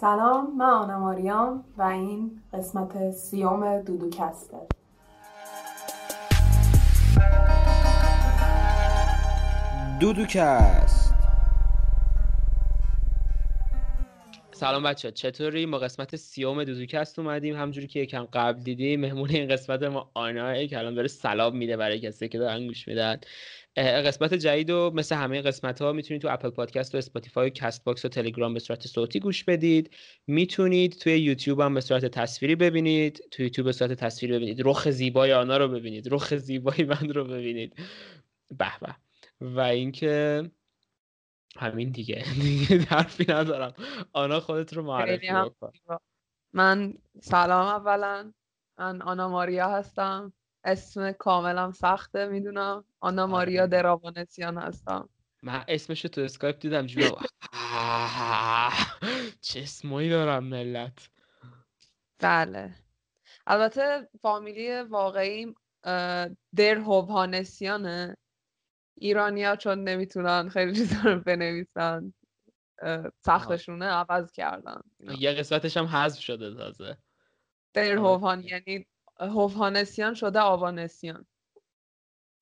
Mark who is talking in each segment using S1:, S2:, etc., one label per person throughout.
S1: سلام من آنا ماریام و این قسمت سیوم دودوکسته
S2: دودوکست
S3: سلام بچه چطوری؟ ما قسمت سیوم دودوکست اومدیم. همجوری که یکم قبل دیدیم مهمون این قسمت ما آنا که الان داره سلام میده برای کسی که دارن گوش میدن. قسمت جدید و مثل همه قسمت ها می‌تونید تو Apple Podcast و Spotify و Castbox و تلگرام به صورت صوتی گوش بدید. می‌تونید توی یوتیوب هم به صورت تصویری ببینید. توی یوتیوب به صورت تصویری ببینید. رخ زیبای آنا رو ببینید. رخ زیبای من رو ببینید. به به. و اینکه همین دیگه. دیگه حرفی ندارم. آنا خودت رو معرفی بکن.
S4: من سلام اولا. من آنا ماریا هستم. اسم کاملم سخته می‌دونم. آنا
S3: آره.
S4: ماریا دراوانسیان هستم.
S3: من اسمشو تو اسکایپ دیدم جو چه اسمایی دارم ملت.
S4: بله. البته فامیلی واقعی در هوهانسیانه ایرانیا چون نمی‌تونن خیلی چیزا رو بنویسن سختشونه عوض کردن.
S3: یه قسمتش هم حذف شده تازه.
S4: در هوهان یعنی هوهانسیان شده آوانسیان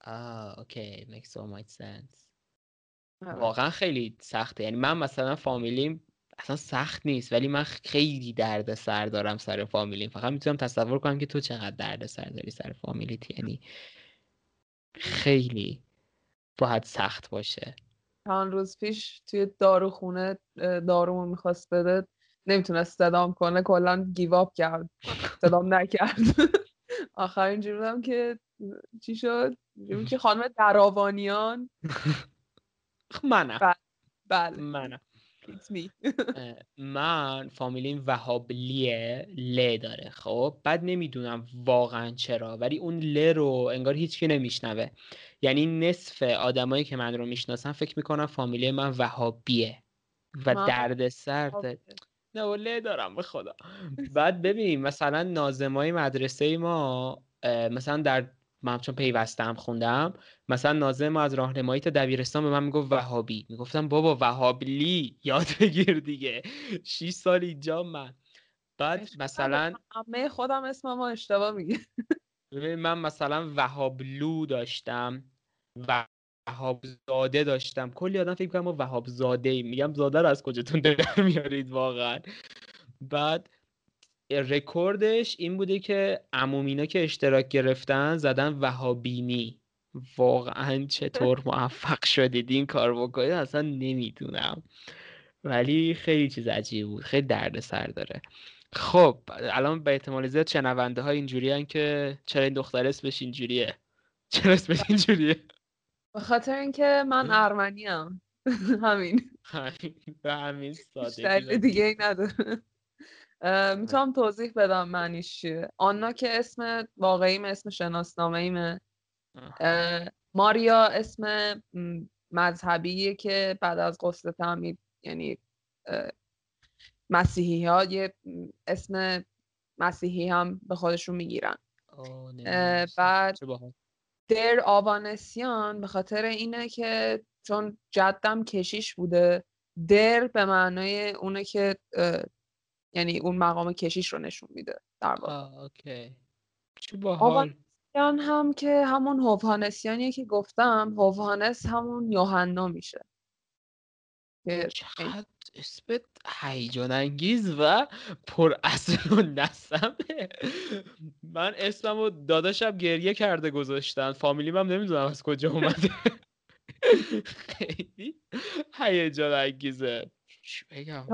S3: آه اوکی makes so much sense. واقعا خیلی سخته. یعنی من مثلا فامیلیم اصلا سخت نیست ولی من خیلی درد سر دارم سر فامیلیم. فقط می‌تونم تصور کنم که تو چقدر درد سر داری سر فامیلیت. یعنی خیلی باید سخت باشه.
S4: چند روز پیش توی داروخونه دارومو می‌خواست بده. نمی‌تونست صدام کنه کلا گیواب کرد. صدام نکرد. آخر اینجوری بودم که چی شد؟ که خانم دراوانیان؟
S3: منم.
S4: بله
S3: منم.
S4: Me.
S3: من فامیلیم وهابلیه ل داره خب؟ بعد نمی‌دونم واقعا چرا ولی اون ل رو انگار هیچکی نمیشنوه. یعنی نصف آدمایی که من رو می‌شناسن فکر می‌کنن فامیلی من وهابیه و درد سر نه ل دارم به خدا. بعد ببین مثلا نازمای مدرسه ما مثلا در من چون پیوستم خوندم. مثلا نازم از راهنمایی تا دبیرستان به من می‌گفت وهابی. می‌گفتم بابا وهابلی یاد بگیر دیگه. 6 سال اینجا من. بعد مثلا
S4: همه خودم اسم ما اشتباه میگه.
S3: من مثلا وهابلو داشتم. وهاب زاده داشتم. کلی آدم فکر کنم ما وهاب زاده ایم میگم زاده رو از کجاتون در میارید واقعا. بعد رکوردش این بوده که عمومینا که اشتراک گرفتن زدن وهابینی واقعا چطور موفق شدید این کار بکنید؟ اصلا نمی‌دونم. ولی خیلی چیز عجیب بود. خیلی درد سر داره. خب الان به احتمال زیاد شنونده ها اینجوری که چرا این دختر اسمش اینجوریه؟ چرا اسمش اینجوریه؟
S4: به خاطر اینکه من ارمنی هم همین
S3: به همین ساده
S4: دیگه ای نداره. می‌تونم توضیح بدم معنیش چیه؟ آنا که اسم واقعیم اسم شناسنامه ایمه ماریا اسم مذهبیه که بعد از غسل تعمید یعنی مسیحی ها یه اسم مسیحی هم به خودشون می‌گیرن. بعد در آوانسیان به خاطر اینه که چون جدم کشیش بوده در به معنای اونه که یعنی اون مقام کشیش رو نشون میده در
S3: واقع. اوکی. باحال.
S4: هم که همون هووانسیانیه که گفتم هووانس همون یوحنا میشه.
S3: چقدر هیجان انگیز و پر اصل و نسمه من اسممو داداشم گریه کرده گذاشتن. فامیلیم هم نمی‌دونم از کجا اومده. خیلی هیجان انگیزه بگم؟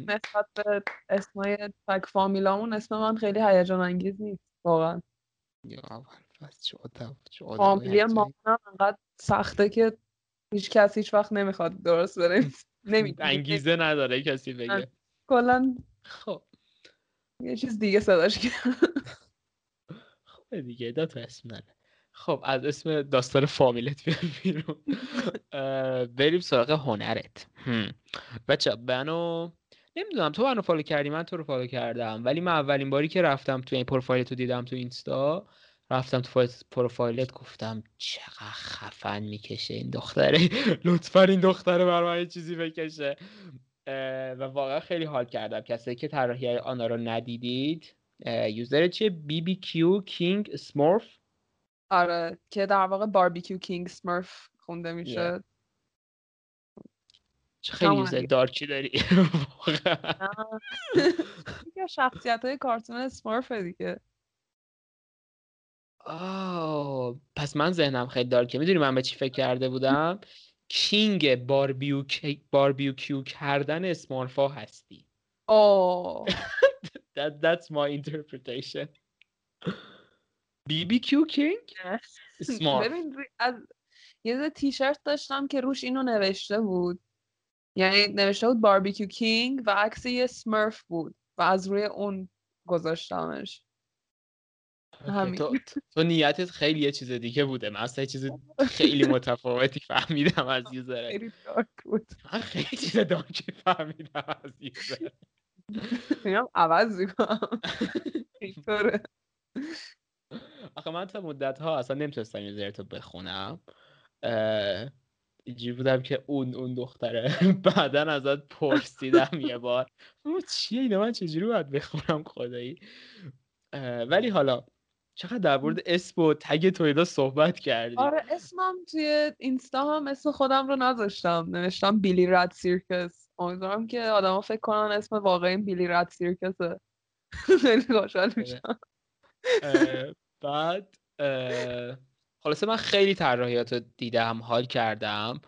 S4: نسبت به اسمای تک فامیلامون اسم من خیلی هیجان انگیز نیست واقعا. فامیلی ما انقدر سخته که هیچ کس هیچ وقت نمی‌خواد درست بره.
S3: انگیزه نداره کسی بگه.
S4: کلا
S3: خب.
S4: یه چیز دیگه صداش کرد.
S3: خب دیگه تا اسم نداره خب از اسم داستان فامیلت بیرون. بریم سراغ هنرت. بچه منو نمی‌دونم تو منو follow کردی من تو رو follow کردم. ولی من اولین باری که رفتم تو این پروفایلت رو دیدم تو اینستا رفتم تو پروفایلت گفتم چقدر خفن می‌کشه این دختره. لطفا این دختره برای چیزی بکشه. و واقعا خیلی حال کردم. کسایی که طراحی آنا رو ندیدید user چیه؟ BBQ King Smurf
S4: آره که در واقع Barbecue King Smurf خونده میشه.
S3: چه خیلی user dark ی داری.
S4: دیگه شخصیت های کارتون Smurf دیگه.
S3: آه پس من ذهنم خیلی دارکه. می‌دونی من به چی فکر کرده بودم؟ کینگ باربیوکیو کردن اسمارفا هستی.
S4: Oh.
S3: that, that's my interpretation. BBQ King? Smart.
S4: ببین از یه تیشرت داشتم که روش اینو نوشته بود. یعنی نوشته بود باربیکیو کینگ و عکس یه سمرف بود و از روی اون گذاشتمش.
S3: تو, تو نیتت خیلی یه چیز دیگه بوده. من اصلا چیز خیلی متفاوتی فهمیدم از یوزر
S4: خیلی دارک بود.
S3: من خیلی چیز دارکی فهمیدم از یوزر
S4: میگم عوض اینطوره.
S3: آخه من تا مدت ها اصلا نمی‌تونستم یوزر تو بخونم. اینجوری بودم که اون اون دختره بعدا ازت پرسیدم یه بار. چیه اینه من چجوری باید بخونم خدایی؟ ولی حالا چقدر در مورد اسم و تگ تویدا صحبت کردی؟
S4: آره اسمم توی اینستا هم اسم خودم رو نذاشتم. نوشتم بیلی رد سیرکس. امیدوارم که آدما فکر کنن اسم واقعی بیلی رد سیرکسه. خیلی خوشحال
S3: آره.
S4: میشم.
S3: بعد خلاصه من خیلی طراحیات رو دیدم حال کردم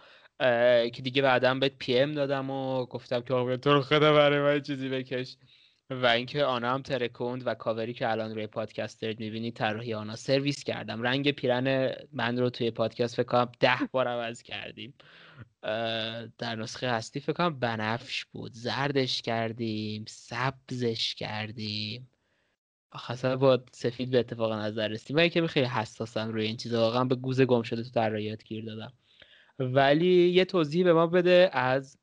S3: که دیگه بعدا بهت PM دادم و گفتم که آقا تو رو خدا برای من چیزی بکش. و اینکه آنا هم ترکوند و کاوری که الان روی پادکست دارید می‌بینید طراحی آنا سرویس کردم. رنگ پیرن من رو توی پادکست فکر کنم ده بار عوض کردیم. در نسخه هستی فکر کنم بنفش بود. زردش کردیم سبزش کردیم. خلاصه با سفید به اتفاق نظر رسیم و که خیلی حساسم روی این چیزا. واقعا به گوز گم شده تو طراحیات گیر دادم. ولی یه توضیح به ما بده از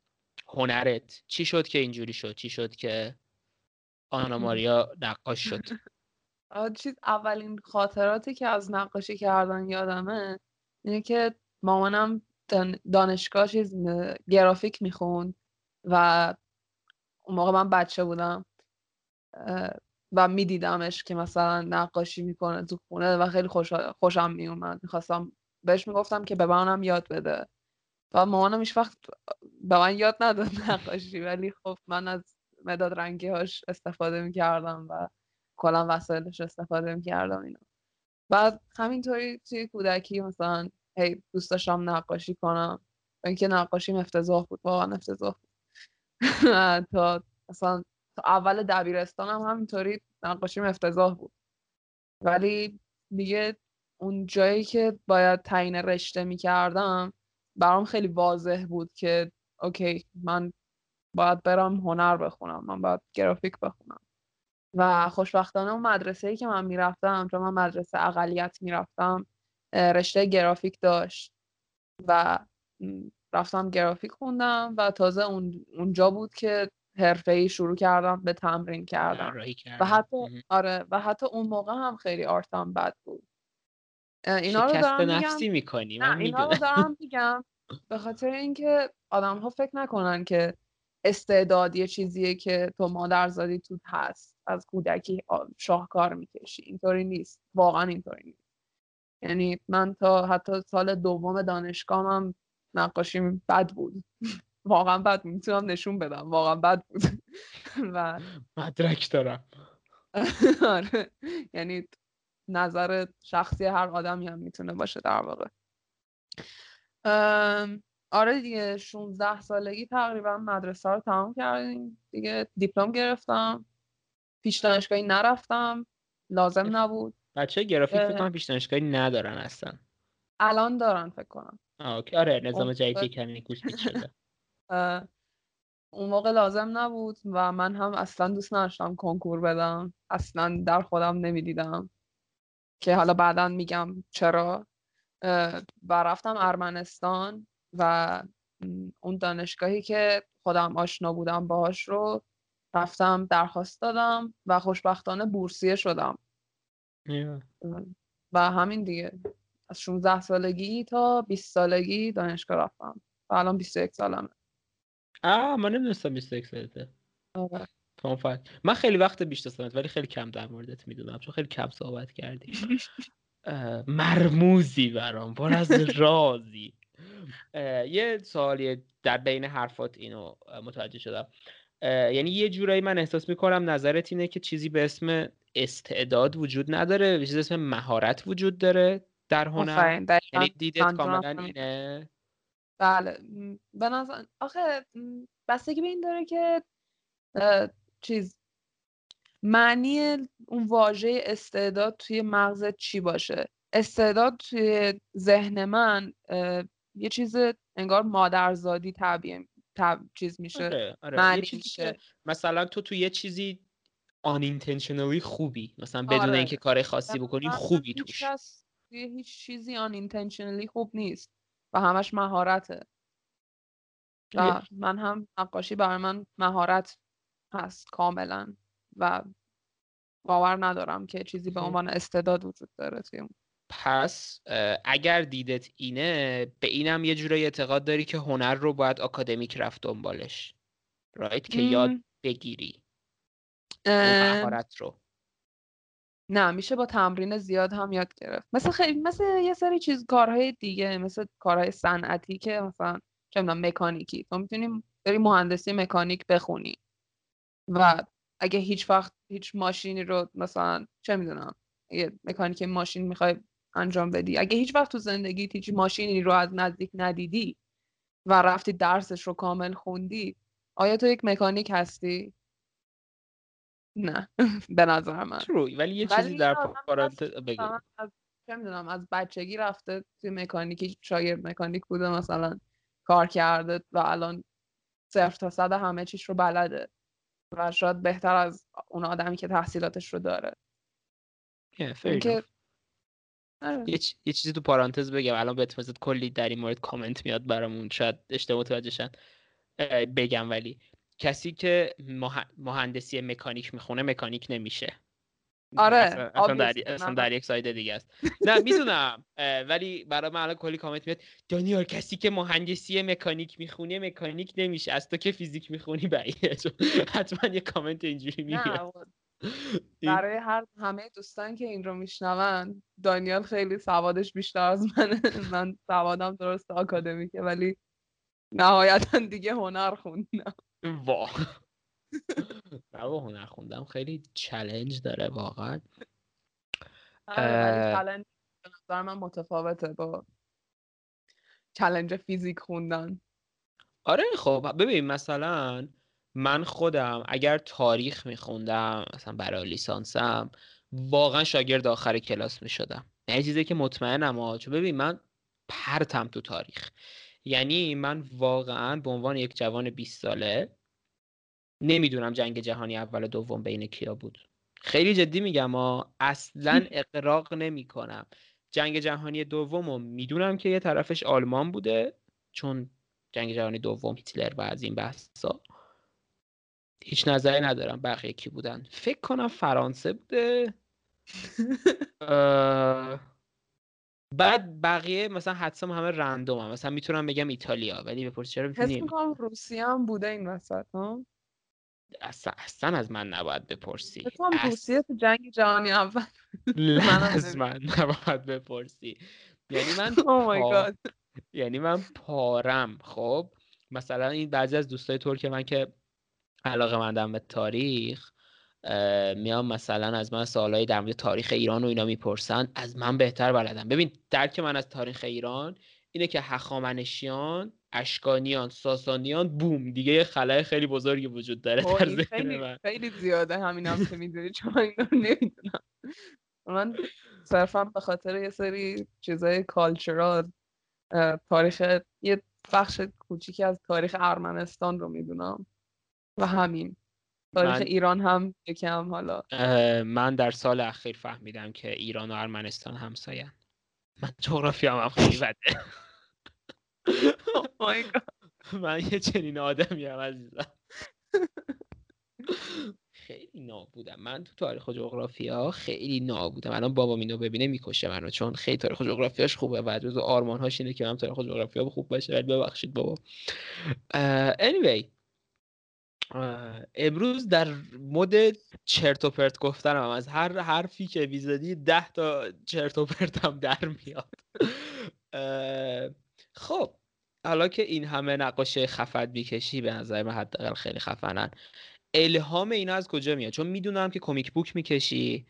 S3: هنرت. چی شد که اینجوری شد؟ چی شد که آنا ماریا نقاش شد؟
S4: چیز اولین خاطراتی که از نقاشی کردن یادمه اینه که مامانم دانشگاه چیز گرافیک می‌خوند و اون موقع من بچه بودم. و میدیدمش که مثلا نقاشی می‌کنه تو خونه و خیلی خوش خوشم میومد می‌خواستم بهش می‌گفتم که به منم یاد بده. و مامانم هیچ وقت به من یاد نداد نقاشی ولی خب من از مداد رنگی هاش استفاده می‌کردم و کلا وسایلش استفاده می‌کردم اینا. بعد همینطوری توی کودکی مثلا هی دوست داشتم نقاشی کنم. اینکه نقاشی افتضاح بود واقعا افتضاح بود. تا مثلا اول دبیرستانم هم همینطوری نقاشیم افتضاح بود. ولی دیگه اون جایی که باید تعیین رشته می‌کردم برام خیلی واضح بود که اوکی من باید برم هنر بخونم من باید گرافیک بخونم. و خوشبختانه اون مدرسه ای که من می‌رفتم چون من مدرسه اقلیت می‌رفتم رشته گرافیک داشت و رفتم گرافیک خوندم و تازه اون اونجا بود که حرفه ای شروع کردم به تمرین کردم و حتی آره و حتی اون موقع هم خیلی آرتم بد بود.
S3: اینا رو دارم نفسی می‌کنی
S4: من اینا رو دارم میگم به خاطر اینکه آدم ها فکر نکنن که استعداد یه چیزیه که تو مادرزادی تو هست از کودکی شاهکار می‌کشی. اینطوری نیست. واقعا اینطوری نیست. یعنی من تا حتی سال دوم دانشگاهم نقاشیم بد بود. واقعا بد می‌تونم نشون بدم. واقعا بد بود و
S3: مدرک دارم.
S4: آره. یعنی نظر شخصی هر آدمی هم می‌تونه باشه در واقع. آره دیگه 16 سالگی تقریبا مدرسه رو تمام کردیم. دیگه دیپلم گرفتم. پیش دانشگاهی نرفتم. لازم نبود.
S3: بچه گرافیک فکر کنم پیش دانشگاهی ندارن اصلا.
S4: الان دارن فکر کنم.
S3: آره نظام جدیدی کمی شده
S4: اون موقع لازم نبود و من هم اصلا دوست نداشتم کنکور بدم. اصلا در خودم نمی‌دیدم که حالا بعدا میگم چرا. و رفتم ارمنستان و اون دانشگاهی که خودم آشنا بودم باهاش رو رفتم درخواست دادم و خوشبختانه بورسیه شدم. و همین دیگه. از 16 سالگی تا 20 سالگی دانشگاه رفتم. و الان 21 سالمه.
S3: آه من نمی‌دونستم 21 سالته.
S4: آره.
S3: من خیلی وقت بیشتر سنت ولی خیلی کم در موردت می‌دونم چون خیلی کم صحبت کردی. مرموزی برام پر از رازی. یه سوالی در بین حرفات اینو متوجه شدم. یعنی یه جورایی من احساس می‌کنم نظرت اینه که چیزی به اسم استعداد وجود نداره چیزی به اسم مهارت وجود داره در هنر. یعنی دیدت کاملا اینه؟
S4: بله. به نظر آخه بستگی به این داره که چیز معنی اون واژه استعداد توی مغزت چی باشه؟ استعداد توی ذهن من یه چیز انگار مادرزادی تعبیه تب... چیز میشه. آره،
S3: آره. میشه. مثلا تو تو یه چیزی آن خوبی. مثلا بدون آره. اینکه کار خاصی بکنی خوبی توش.
S4: هیچ چیزی آن خوب نیست. و همش مهارته. من هم نقاشی برای من مهارت هست کاملا و باور ندارم که چیزی به. عنوان استعداد وجود داره توی اون.
S3: پس اگر دیدت اینه به اینم یه جورایی اعتقاد داری که هنر رو باید آکادمیک رفت دنبالش رایت که یاد بگیری. مهارت رو.
S4: نه میشه با تمرین زیاد هم یاد گرفت. مثل خیلی مثل یه سری چیز کارهای دیگه مثل کارهای صنعتی که مثلا چه می‌دونم مکانیکی. تو می‌تونی بری مهندسی مکانیک بخونی. و اگه هیچ وقت هیچ ماشینی رو مثلا چه می‌دونم یه مکانیک ماشین می‌خوای انجام بدی. اگه هیچ وقت تو زندگی هیچ ماشینی رو از نزدیک ندیدی و رفتی درسش رو کامل خوندی آیا تو یک مکانیک هستی؟ نه. به نظر من.
S3: ولی یه چیزی در پارانت بگو.
S4: از چه می‌دونم از بچگی رفته توی مکانیکی شاگرد مکانیک بوده مثلا کار کرده و الان صفر تا صد همه چیش رو بلده و شاید بهتر از اون آدمی که تحصیلاتش رو داره.
S3: Yeah, آره. یه, یه چیزی تو پارانتز بگم. الان به کلی در این مورد کامنت میاد برامون. شاید اشتباه متوجه شن. بگم ولی. کسی که مهندسی مکانیک می‌خونه مکانیک نمیشه.
S4: آره
S3: اصلا, در... اصلا در یک side دیگه است. نه می‌دونم ولی برای من الان کلی کامنت میاد. دانیال کسی که مهندسی مکانیک می‌خونه مکانیک نمیشه. از تو که فیزیک می‌خونی بعیده حتما یه کامنت اینجوری میاد.
S4: برای هر همه دوستان که این رو میشنون دانیال خیلی سوادش بیشتر از منه. من سوادم درست آکادمیکه ولی نهایتا دیگه هنر خوندم.
S3: وا. نه هنر خوندم خیلی challenge داره واقعا.
S4: آره، challenge به من متفاوته با challenge فیزیک خوندن.
S3: آره خب. ببین مثلا من خودم اگر تاریخ میخوندم مثلا برای لیسانسم واقعا شاگرد آخر کلاس می‌شدم. نه چیزی که مطمئنم ها چون ببین من پرتم تو تاریخ. یعنی من واقعا به عنوان یک جوان 20 ساله نمی‌دونم جنگ جهانی اول و دوم بین کیا بود. خیلی جدی میگم ها اصلا اقراق نمی کنم جنگ جهانی دوم رو می‌دونم که یه طرفش آلمان بوده چون جنگ جهانی دوم هیتلر و از این بحثا هیچ نظری ندارم بقیه کی بودن. فکر کنم فرانسه بوده. بعد بقیه مثلا حدسم همه رندوم هم. مثلا می‌تونم بگم ایتالیا ولی بپرسی چرا
S4: می‌تونی می‌کنم روسیه هم بوده این وسط ها
S3: اصلا, اصلا از من نباید بپرسی.
S4: روسیه تو جنگ جهانی اول.
S3: از من نباید بپرسی. یعنی من
S4: oh
S3: یعنی من پارم خب؟ مثلا این بعضی از دوستای ترک من که علاقه مندم به تاریخ میام مثلا از من سوالایی در مورد تاریخ ایران و اینا می‌پرسن از من بهتر بلدم ببین درک من از تاریخ ایران اینه که هخامنشیان اشکانیان ساسانیان بوم. دیگه یه خلای خیلی بزرگی وجود داره در
S4: خیلی, من. خیلی زیاده همین هم که می‌دونی چون اینو نمی‌دونم. من صرفا به خاطر یه سری چیزای کالچرال تاریخ یه بخش کوچیکی از تاریخ ارمنستان رو می‌دونم. و همین. تاریخ من... ایران هم یکم حالا.
S3: من در سال اخیر فهمیدم که ایران و ارمنستان همساین من جغرافی هم, هم خیلی بده. من یه چنین آدمی هم عزیزم. خیلی نابودم. من تو تاریخ جغرافیا خیلی نابودم. الان بابام اینو ببینه می‌کشه منو چون خیلی تاریخ جغرافیاش خوبه و جزو آرمانهاش اینه که من تاریخ جغرافیا خوب باشه. ولی ببخشید بابا. anyway امروز در مد چرت و پرت گفتنم از هر حرفی که بیزدی ده تا چرت و پرت هم در میاد. خب حالا که این همه نقاش خفت می‌کشی به نظر من حداقل خیلی خفنن. الهام اینا از کجا میاد؟ چون می‌دونم که comic book می‌کشی.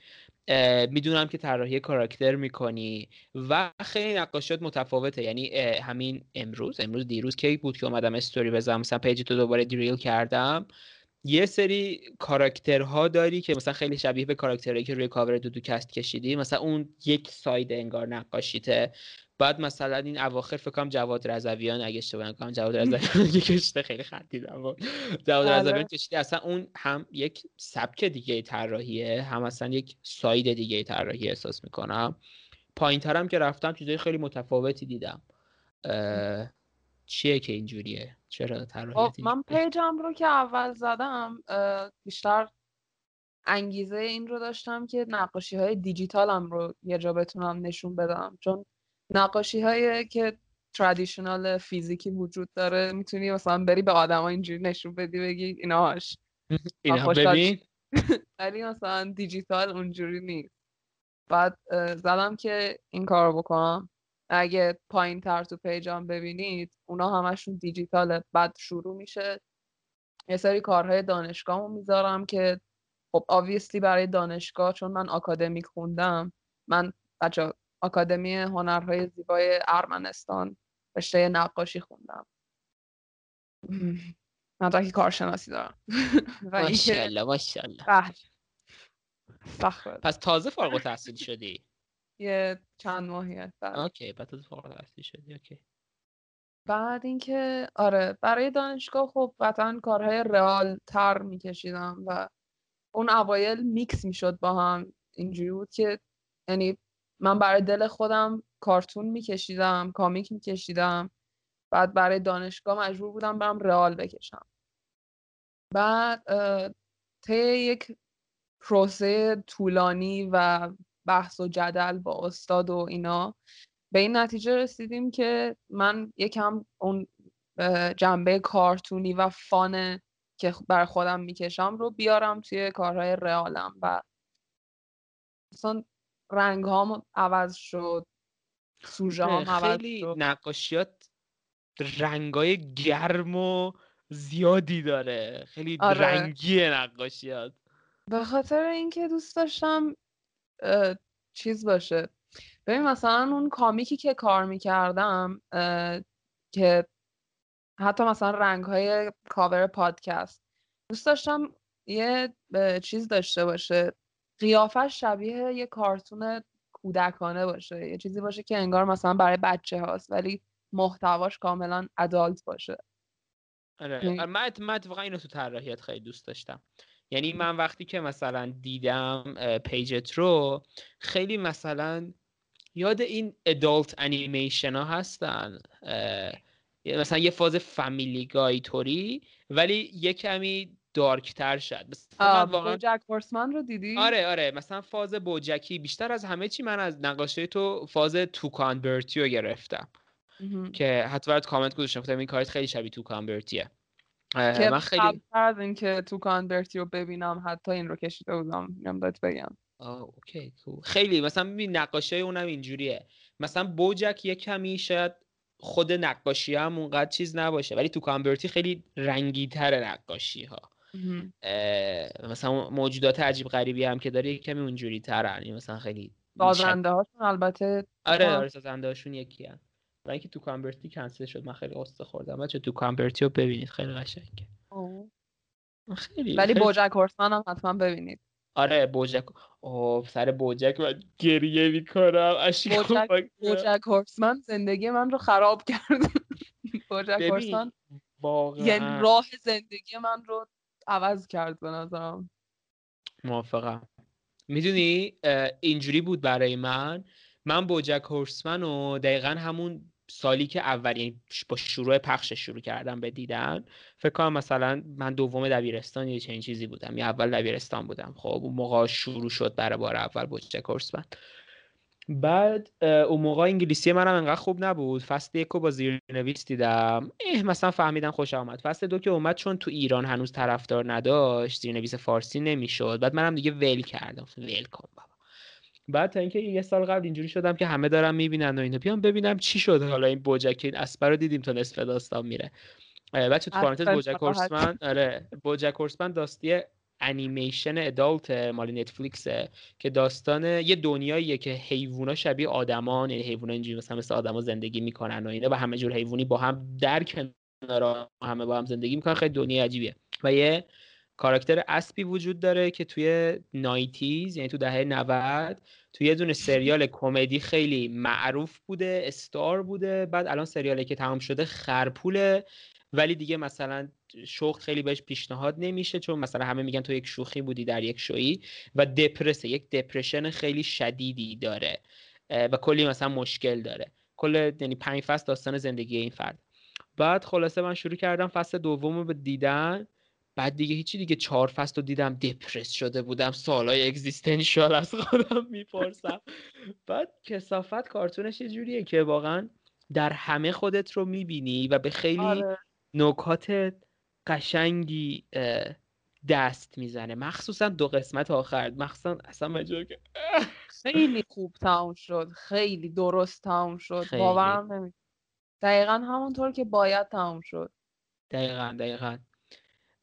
S3: می‌دونم که طراحی کاراکتر می‌کنی و خیلی نقاشات متفاوته. یعنی همین امروز امروز دیروز کی بود که اومدم استوری بزنم؟ مثلا page تو دوباره دریل کردم. یه سری کاراکترها داری که مثلا خیلی شبیه به کاراکترهایی که روی کاور دودو کست کشیدی. مثلا اون یک side انگار نقاشیته. بعد مثلا این اواخر فکر کنم جواد رضویان اگه اشتباه نکنم جواد رضویان کشیده خیلی خندیدم. جواد آره. رضویان کشیده اصلا اون هم یک سبک دیگه طراحیه هم اصلا یک ساید دیگه طراحی احساس می‌کنم. پایین ترم که رفتم چیزای خیلی متفاوتی دیدم. چیه که اینجوریه؟ چرا طراحی
S4: من پیجم رو که اول زدم بیشتر انگیزه این رو داشتم که نقاشی های دیجیتالم رو یه جا بتونم نشون بدم. چون نقاشی هایی که ترادیشنال فیزیکی وجود داره می‌تونی مثلا بری به آدما اینجوری نشون بدی بگی ایناش.
S3: اینا ببین.
S4: ولی مثلا دیجیتال اونجوری نیست. بعد زدم که این کار بکنم. اگه پایین تر تو پیجام ببینید اونا همشون دیجیتاله. بعد شروع میشه. یه سری کارهای دانشگاه می‌ذارم که خب آویسلی برای دانشگاه چون من آکادمیک خوندم من بچه آکادمی هنرهای زیبای ارمنستان رشته نقاشی خوندم. مدرک کارشناسی دارم.
S3: ماشاءالله ماشاءالله.
S4: بله.
S3: پس تازه فارغ تحصیل شدی؟
S4: یه چند ماهیه
S3: بله. اوکی بعد تازه فارغ تحصیل شدی اوکی.
S4: بعد اینکه آره برای دانشگاه خب قطعا کارهای رئال تر میکشیدم و اون اوایل میکس می‌شد با هم. اینجوری بود که یعنی من برای دل خودم کارتون میکشیدم کامیک میکشیدم. بعد برای دانشگاه مجبور بودم برم رئال بکشم. بعد طی یک پروسه طولانی و بحث و جدل با استاد و اینا به این نتیجه رسیدیم که من یکم اون جنبه کارتونی و فان که بر خودم می‌کشم رو بیارم توی کارهای رئالم. و مثلا رنگ هم عوض شد سوژه هم عوض
S3: خیلی نقاشیات رنگای گرم و زیادی داره. خیلی آره. رنگی نقاشیات.
S4: به خاطر اینکه دوست داشتم چیز باشه. ببین مثلا اون کامیکی که کار می‌کردم که حتی مثلا رنگ های کاور پادکست دوست داشتم یه چیز داشته باشه. قیافش شبیه یه کارتون کودکانه باشه. یه چیزی باشه که انگار مثلا برای بچه هاست ولی محتواش کاملا ادالت باشه.
S3: آره, آره، من من اتفاقا اینو تو طراحیت خیلی دوست داشتم. یعنی من وقتی که مثلا دیدم پیجت رو خیلی مثلا یاد این ادالت انیمیشن ها هستن مثلا یه فاز فامیلی گای توری ولی یه کمی دارکتر شد.
S4: واقعا بوجک هورسمن رو دیدی؟
S3: آره آره. مثلا فاز بوجکی بیشتر از همه چی من از نقاشه تو فاز توکان برتی رو گرفتم. که حتی برات کامنت گذاشتم. گفتم این کارت خیلی شبیه توکان برتیه.
S4: من خیلی از اینکه توکان برتی رو ببینم حتی این رو کشیده بودم. نمی‌دونم بگم.
S3: okay خیلی مثلا ببین نقاشه اونم اینجوریه. مثلا بوجک یه کمی شاید خود نقاشی هم اونقدر چیز نباشه ولی Tuca and Bertie خیلی رنگی تر نقاشی ها مثلا موجودات عجیب غریبی هم که داره کمی اونجوری ترن مثلا خیلی
S4: سازنده هاشون البته
S3: آره آره سازنده هاشون یکی هم و اینکه Tuca and Bertie کنسل شد. من خیلی غصه خوردم. بچه‌ها Tuca and Bertie رو ببینید. خیلی قشنگه.
S4: خیلی ولی بوجک هورسمن هم حتما ببینید.
S3: آره بوجک اوه سر بوجک من گریه می‌کنم.
S4: بوجک, بوجک هورسمن زندگی من رو خراب کرد. بوجک هورسمن یعنی راه زندگی من رو عوض کرد به نظرم.
S3: موافقم. می‌دونی اینجوری بود برای من. من بوجک هورسمن و دقیقا همون سالی که اولین یعنی با شروع پخش شروع کردم به دیدن فکر کنم مثلا من دوم دبیرستان یا چنین چیزی بودم یا اول دبیرستان بودم. خب اون موقع شروع شد برای بار اول بوجک هورسمن. بعد اون موقع انگلیسی منم انقدر خوب نبود. فصل یک رو با زیرنویس دیدم. اه مثلا فهمیدم خوش آمد فصل دو که اومد چون تو ایران هنوز طرفدار نداشت زیرنویس فارسی نمی‌شد. بعد منم دیگه ول کردم. ول کن بابا. بعد تا اینکه یه سال قبل اینجوری شدم که همه دارن می‌بینن و اینو بیام ببینم چی شد. حالا این بوجک این رو دیدیم تا نصف داستان میره. بچه تو پارانتز بوجک هورسمن آره بوجک هورسمن داستیه انیمیشن ادالت مال نتفلیکسه که داستان یه دنیاییه که حیوونا شبیه آدمان یعنی حیوونا اینجوری مثلا مثل آدما زندگی می‌کنن و اینا و همه جور حیوانی با هم در کنار همه با هم زندگی می‌کنن خیلی دنیای عجیبیه. و یه کاراکتر اسبی وجود داره که توی نایتیز یعنی تو دهه 90 توی یه دونه سریال کمدی خیلی معروف بوده استار بوده بعد الان سریالی که تمام شده خرپوله ولی دیگه مثلا شوخ خیلی بهش پیشنهاد نمیشه چون مثلا همه میگن تو یک شوخی بودی در یک شویی و دپرسه یک دپرشن خیلی شدیدی داره و کلی مثلا مشکل داره. کل یعنی پنج فصل داستان زندگی این فرد. بعد خلاصه من شروع کردم فصل دوم رو دیدن. بعد دیگه هیچی دیگه. چهار فصل رو دیدم دپرس شده بودم. سالای اگزیستنشال از خودم می‌پرسم. بعد کسافت کارتونش یه جوریه که واقعا در همه خودت رو می‌بینی و به خیلی آره. نکات قشنگی دست می‌زنه. مخصوصا دو قسمت آخر. مخصوصا اصلا مجور که
S4: خیلی خوب تموم شد. خیلی درست تموم شد. باورم نمی دقیقا همونطور که باید تموم شد.
S3: دقیقا دقیقا.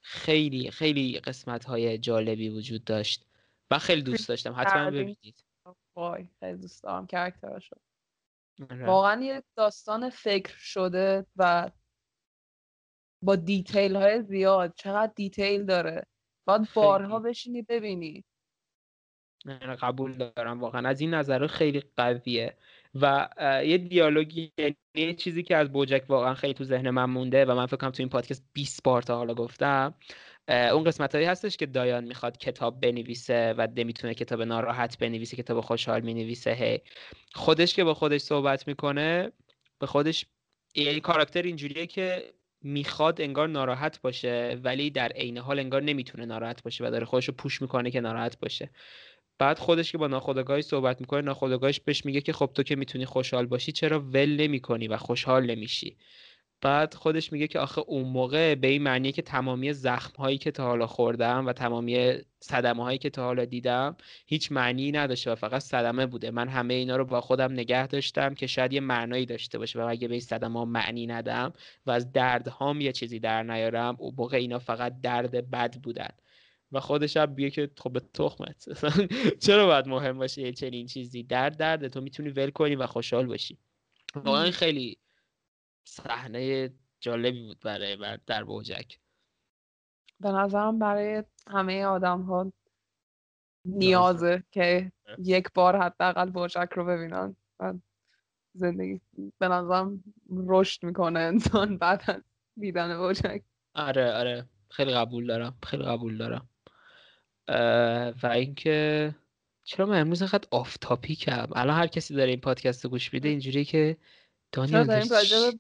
S3: خیلی خیلی قسمت های جالبی وجود داشت. و خیلی دوست داشتم. حتما ببینید.
S4: وای خیلی دوست دارم character شو آره. واقعا یه داستان فکر شده و با detail های زیاد چقدر detail داره. باید بارها بشینی ببینی.
S3: قبول دارم واقعا. از این نظر خیلی قویه. و یه دیالوگی یعنی چیزی که از بوجک واقعا خیلی تو ذهن من مونده و من فکر کنم تو این پادکست 20 بار تا حالا گفتم اون قسمت هایی هستش که دایان می‌خواد کتاب بنویسه و نمی‌تونه کتاب ناراحت بنویسه کتاب خوشحال می‌نویسه. هی. خودش که با خودش صحبت می‌کنه به خودش یه کاراکتر اینجوریه که می‌خواد انگار ناراحت باشه ولی در عین حال انگار نمی‌تونه ناراحت باشه و داره خودش رو پوش می‌کنه که ناراحت باشه. بعد خودش که با ناخودآگاهش صحبت می‌کنه ناخودآگاهش بهش میگه که خب تو که می‌تونی خوشحال باشی چرا ول نمی‌کنی و خوشحال نمیشی؟ بعد خودش میگه که آخه اون موقع به این معنیه که تمامی زخم هایی که تا حالا خوردم و تمامی صدمه هایی که تا حالا دیدم هیچ معنی نداشته و فقط صدمه بوده. من همه اینا رو با خودم نگه داشتم که شاید یه معنایی داشته باشه و اگه به این صدمه ها معنی ندم و از دردهام یه چیزی در نیارم اون موقع اینا فقط درد بد بودن. و خودش هم بیه که خب به تخمت. چرا باید مهم باشه یه چنین چیزی؟ درد درد تو می‌تونی ول کنی و خوشحال باشی. واقعا خیلی صحنه جالبی بود برای من در بوجک
S4: به نظرم برای همه آدم ها نیازه که یک بار حداقل بوجک رو ببینن. و زندگی به نظرم رشد می‌کنه انسان بعد از دیدن بوجک
S3: آره آره. خیلی قبول دارم خیلی قبول دارم. و اینکه چرا من امروز اینقدر آف تاپیکم الان هر کسی داره این پادکست رو گوش میده اینجوری که
S4: دانیال
S3: چرا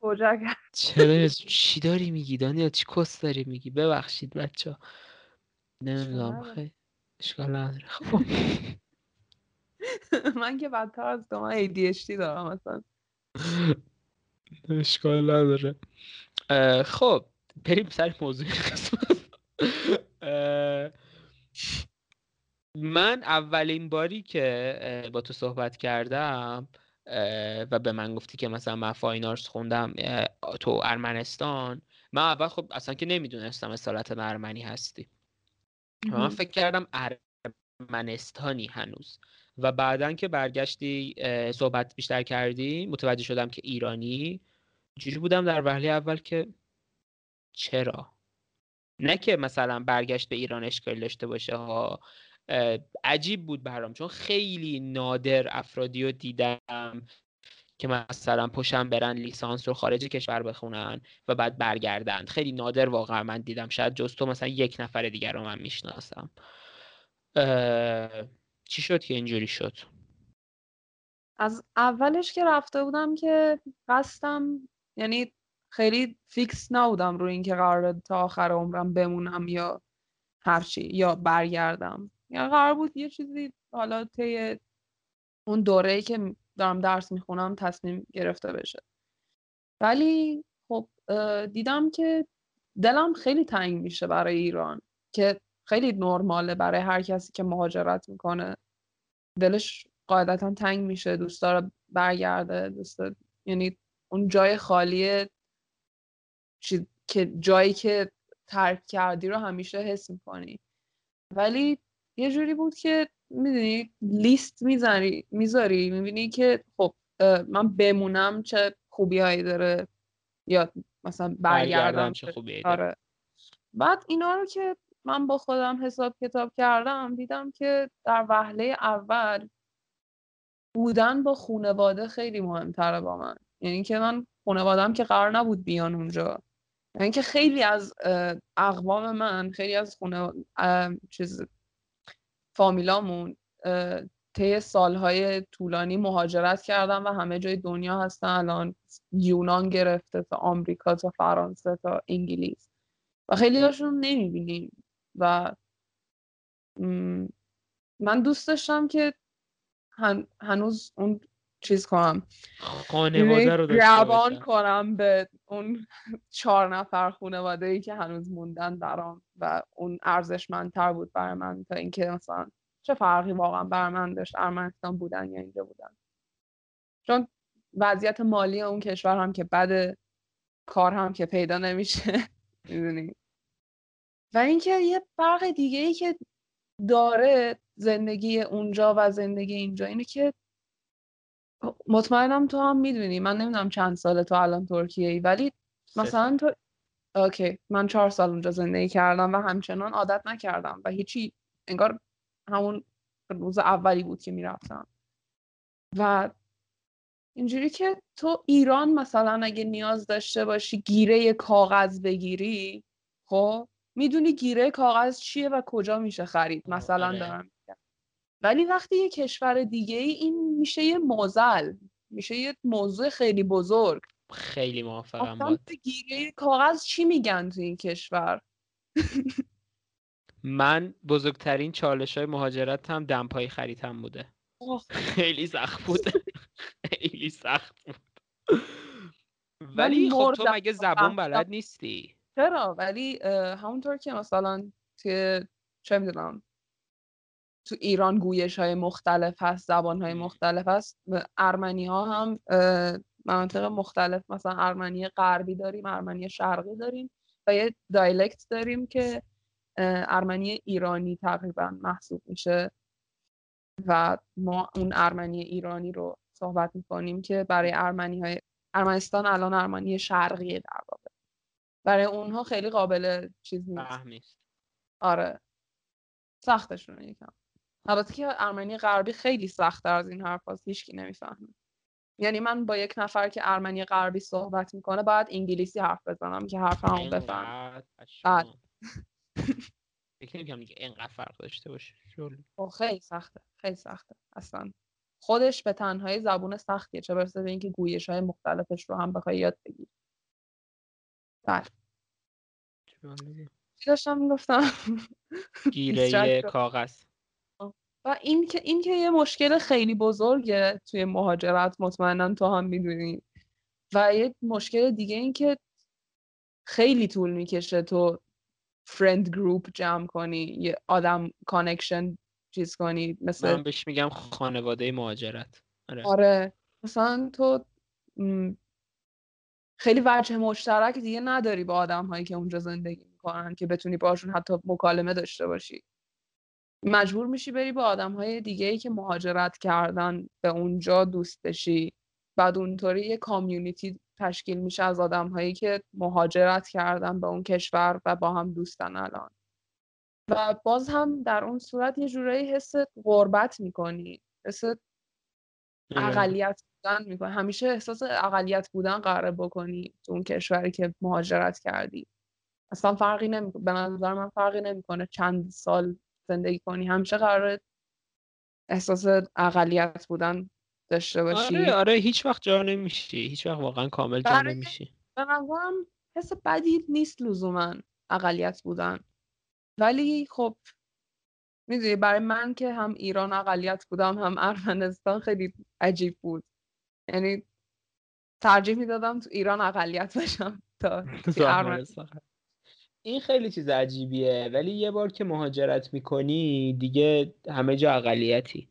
S3: چی داری میگی؟ دانیال چی کس داری میگی؟ ببخشید بچه ها نمی‌دونم خیلی اشکال نداره. خب.
S4: من که بدتر از تو من ADHD دارم مثلا
S3: اشکال نداره. خب. بریم سر موضوع قسمت. من اولین باری که با تو صحبت کردم و به من گفتی که مثلا من فاینارس خوندم تو ارمنستان. من اول خب اصلا که نمی‌دونستم اصالت ارمنی هستی. و من فکر کردم ارمنستانی هنوز. و بعدا که برگشتی صحبت بیشتر کردی متوجه شدم که ایرانی. جوری بودم در وهله اول که چرا؟ نه که مثلا برگشت به ایران اشکال داشته باشه ها. عجیب بود برام چون خیلی نادر افرادی رو دیدم که مثلا پشم برن لیسانس رو خارج کشور بخونن و بعد برگردند خیلی نادر واقعا من دیدم. شاید جز تو مثلا یک نفر دیگر رو من می‌شناسم. چی شد که اینجوری شد؟
S4: از اولش که رفته بودم که قصدم یعنی خیلی فیکس نبودم روی اینکه قرار تا آخر عمرم بمونم یا هرچی یا برگردم. یا قرار بود یه چیزی حالا طی اون دوره ای که دارم درس می‌خونم تصمیم گرفته بشه. ولی خب دیدم که دلم خیلی تنگ میشه برای ایران که خیلی نرماله برای هر کسی که مهاجرت می‌کنه. دلش قاعدتا تنگ میشه دوست داره برگرده دوست یعنی اون جای خالی که جایی که ترک کردی رو همیشه حس می‌کنی. ولی یه جوری بود که می‌دونی لیست می‌ذاری می‌ذاری می‌بینی که خب من بمونم چه خوبی داره یا مثلا برگردم
S3: چه خوبی داره. آره.
S4: بعد اینا رو که من با خودم حساب کتاب کردم دیدم که در وهله اول بودن با خونواده خیلی مهمتره با من. یعنی که من خونوادم که قرار نبود بیان اونجا. یعنی که خیلی از اقوام من خیلی از خونه چیز فامیلامون طی سالهای طولانی مهاجرت کردن و همه جای دنیا هستن. الان یونان گرفته تا آمریکا تا فرانسه تا انگلیس. و خیلی هاشون نمی‌بینیم. و من دوست داشتم که هنوز اون چیز کنم.
S3: خانواده رو داشته
S4: کنم به اون چهار نفر خانواده ای که هنوز موندن برام و اون ارزشمندتر بود برای من تا اینکه مثلا چه فرقی واقعا بر من داشت ارمنستان بودن یا اینجا بودن. چون وضعیت مالی اون کشور هم که بد کار هم که پیدا نمیشه می‌دونی. و اینکه یه فرق دیگه ای که داره زندگی اونجا و زندگی اینجا اینه که مطمئنم تو هم می‌دونی. من نمی‌دونم چند ساله تو الان ترکیه ای ولی مثلا تو اوکی. من چهار سال اونجا زندگی کردم و همچنان عادت نکردم و هیچی انگار همون روز اولی بود که می‌رفتم. و اینجوری که تو ایران مثلا اگه نیاز داشته باشی گیره کاغذ بگیری خب می‌دونی گیره کاغذ چیه و کجا میشه خرید. مثلا آره. دارم ولی وقتی یه کشور دیگه ای این میشه یه موزل میشه یه موضوع خیلی بزرگ.
S3: خیلی موافقم با
S4: گیره کاغذ چی میگن تو این کشور؟
S3: من بزرگترین چالش های مهاجرت هم دمپایی خریدم بوده. خیلی سخت بود. خیلی سخت بود. ولی خب تو مگه زبون بلد نیستی؟
S4: چرا؟ ولی همونطور که مثلا که چه می‌دونم تو ایران گویش های مختلف هست زبان های مختلف هست. ارمنی ها هم مناطق مختلف مثلا ارمنی غربی داریم ارمنی شرقی داریم و یه دایلکت داریم که ارمنی ایرانی تقریبا محسوب میشه. و ما اون ارمنی ایرانی رو صحبت می‌کنیم که برای ارمنی های ارمنستان الان ارمنی شرقیه در واقع. برای اونها خیلی قابل چیز نیست. آره. سختشونه یکم. البته که ارمنی غربی خیلی سخت از این حرف هست هیچکی نمی‌فهمه. یعنی من با یک نفر که ارمنی غربی صحبت می‌کنه باید انگلیسی حرف بزنم که حرف همون بفهم بعد.
S3: فکر نمی‌کنم دیگه اینقدر فرق داشته باشه.
S4: خب، خیلی سخته خیلی سخته. اصلا خودش به تنهایی زبون سختیه. چه برسه به اینکه گویش های مختلفش رو هم بخوای یاد بگیری. بله. چی داشتم می‌گفتم؟
S3: گیره کاغذ.
S4: و این که این که یه مشکل خیلی بزرگه توی مهاجرت مطمئنا تو هم می‌دونی. و یه مشکل دیگه این که خیلی طول می‌کشه تو friend group جمع کنی یه آدم connection چیز کنی مثل
S3: من بهش میگم خانواده مهاجرت.
S4: آره, آره. مثلا تو خیلی وجه مشترک دیگه نداری با آدم هایی که اونجا زندگی می‌کنن که بتونی باشون حتی مکالمه داشته باشی. مجبور میشی بری با آدم های دیگه ای که مهاجرت کردن به اونجا دوست بشی. بعد اونطوری یه کامیونیتی تشکیل میشه از آدم هایی که مهاجرت کردن به اون کشور و با هم دوستن الان. و باز هم در اون صورت یه جورایی حس غربت می‌کنی. حس آره. اقلیت بودن می‌کنی. همیشه احساس اقلیت بودن قراره بکنی تو اون کشوری که مهاجرت کردی. اصلا فرقی نمی‌کنه. به نظر من فرقی نمی‌کنه چند سال زندگی کنی. همیشه قرار احساس اقلیت بودن داشته باشی.
S3: آره آره هیچ وقت جا نمیشی. هیچ وقت واقعا کامل جا نمیشی.
S4: به نظرم حس بدی نیست لزوما اقلیت بودن. ولی خب می‌دونی برای من که هم ایران اقلیت بودم هم ارمنستان خیلی عجیب بود. یعنی ترجیح می‌دادم تو ایران اقلیت باشم تا ارمنستان.
S3: این خیلی چیز عجیبیه. ولی یه بار که مهاجرت می‌کنی دیگه همه جا اقلیتی.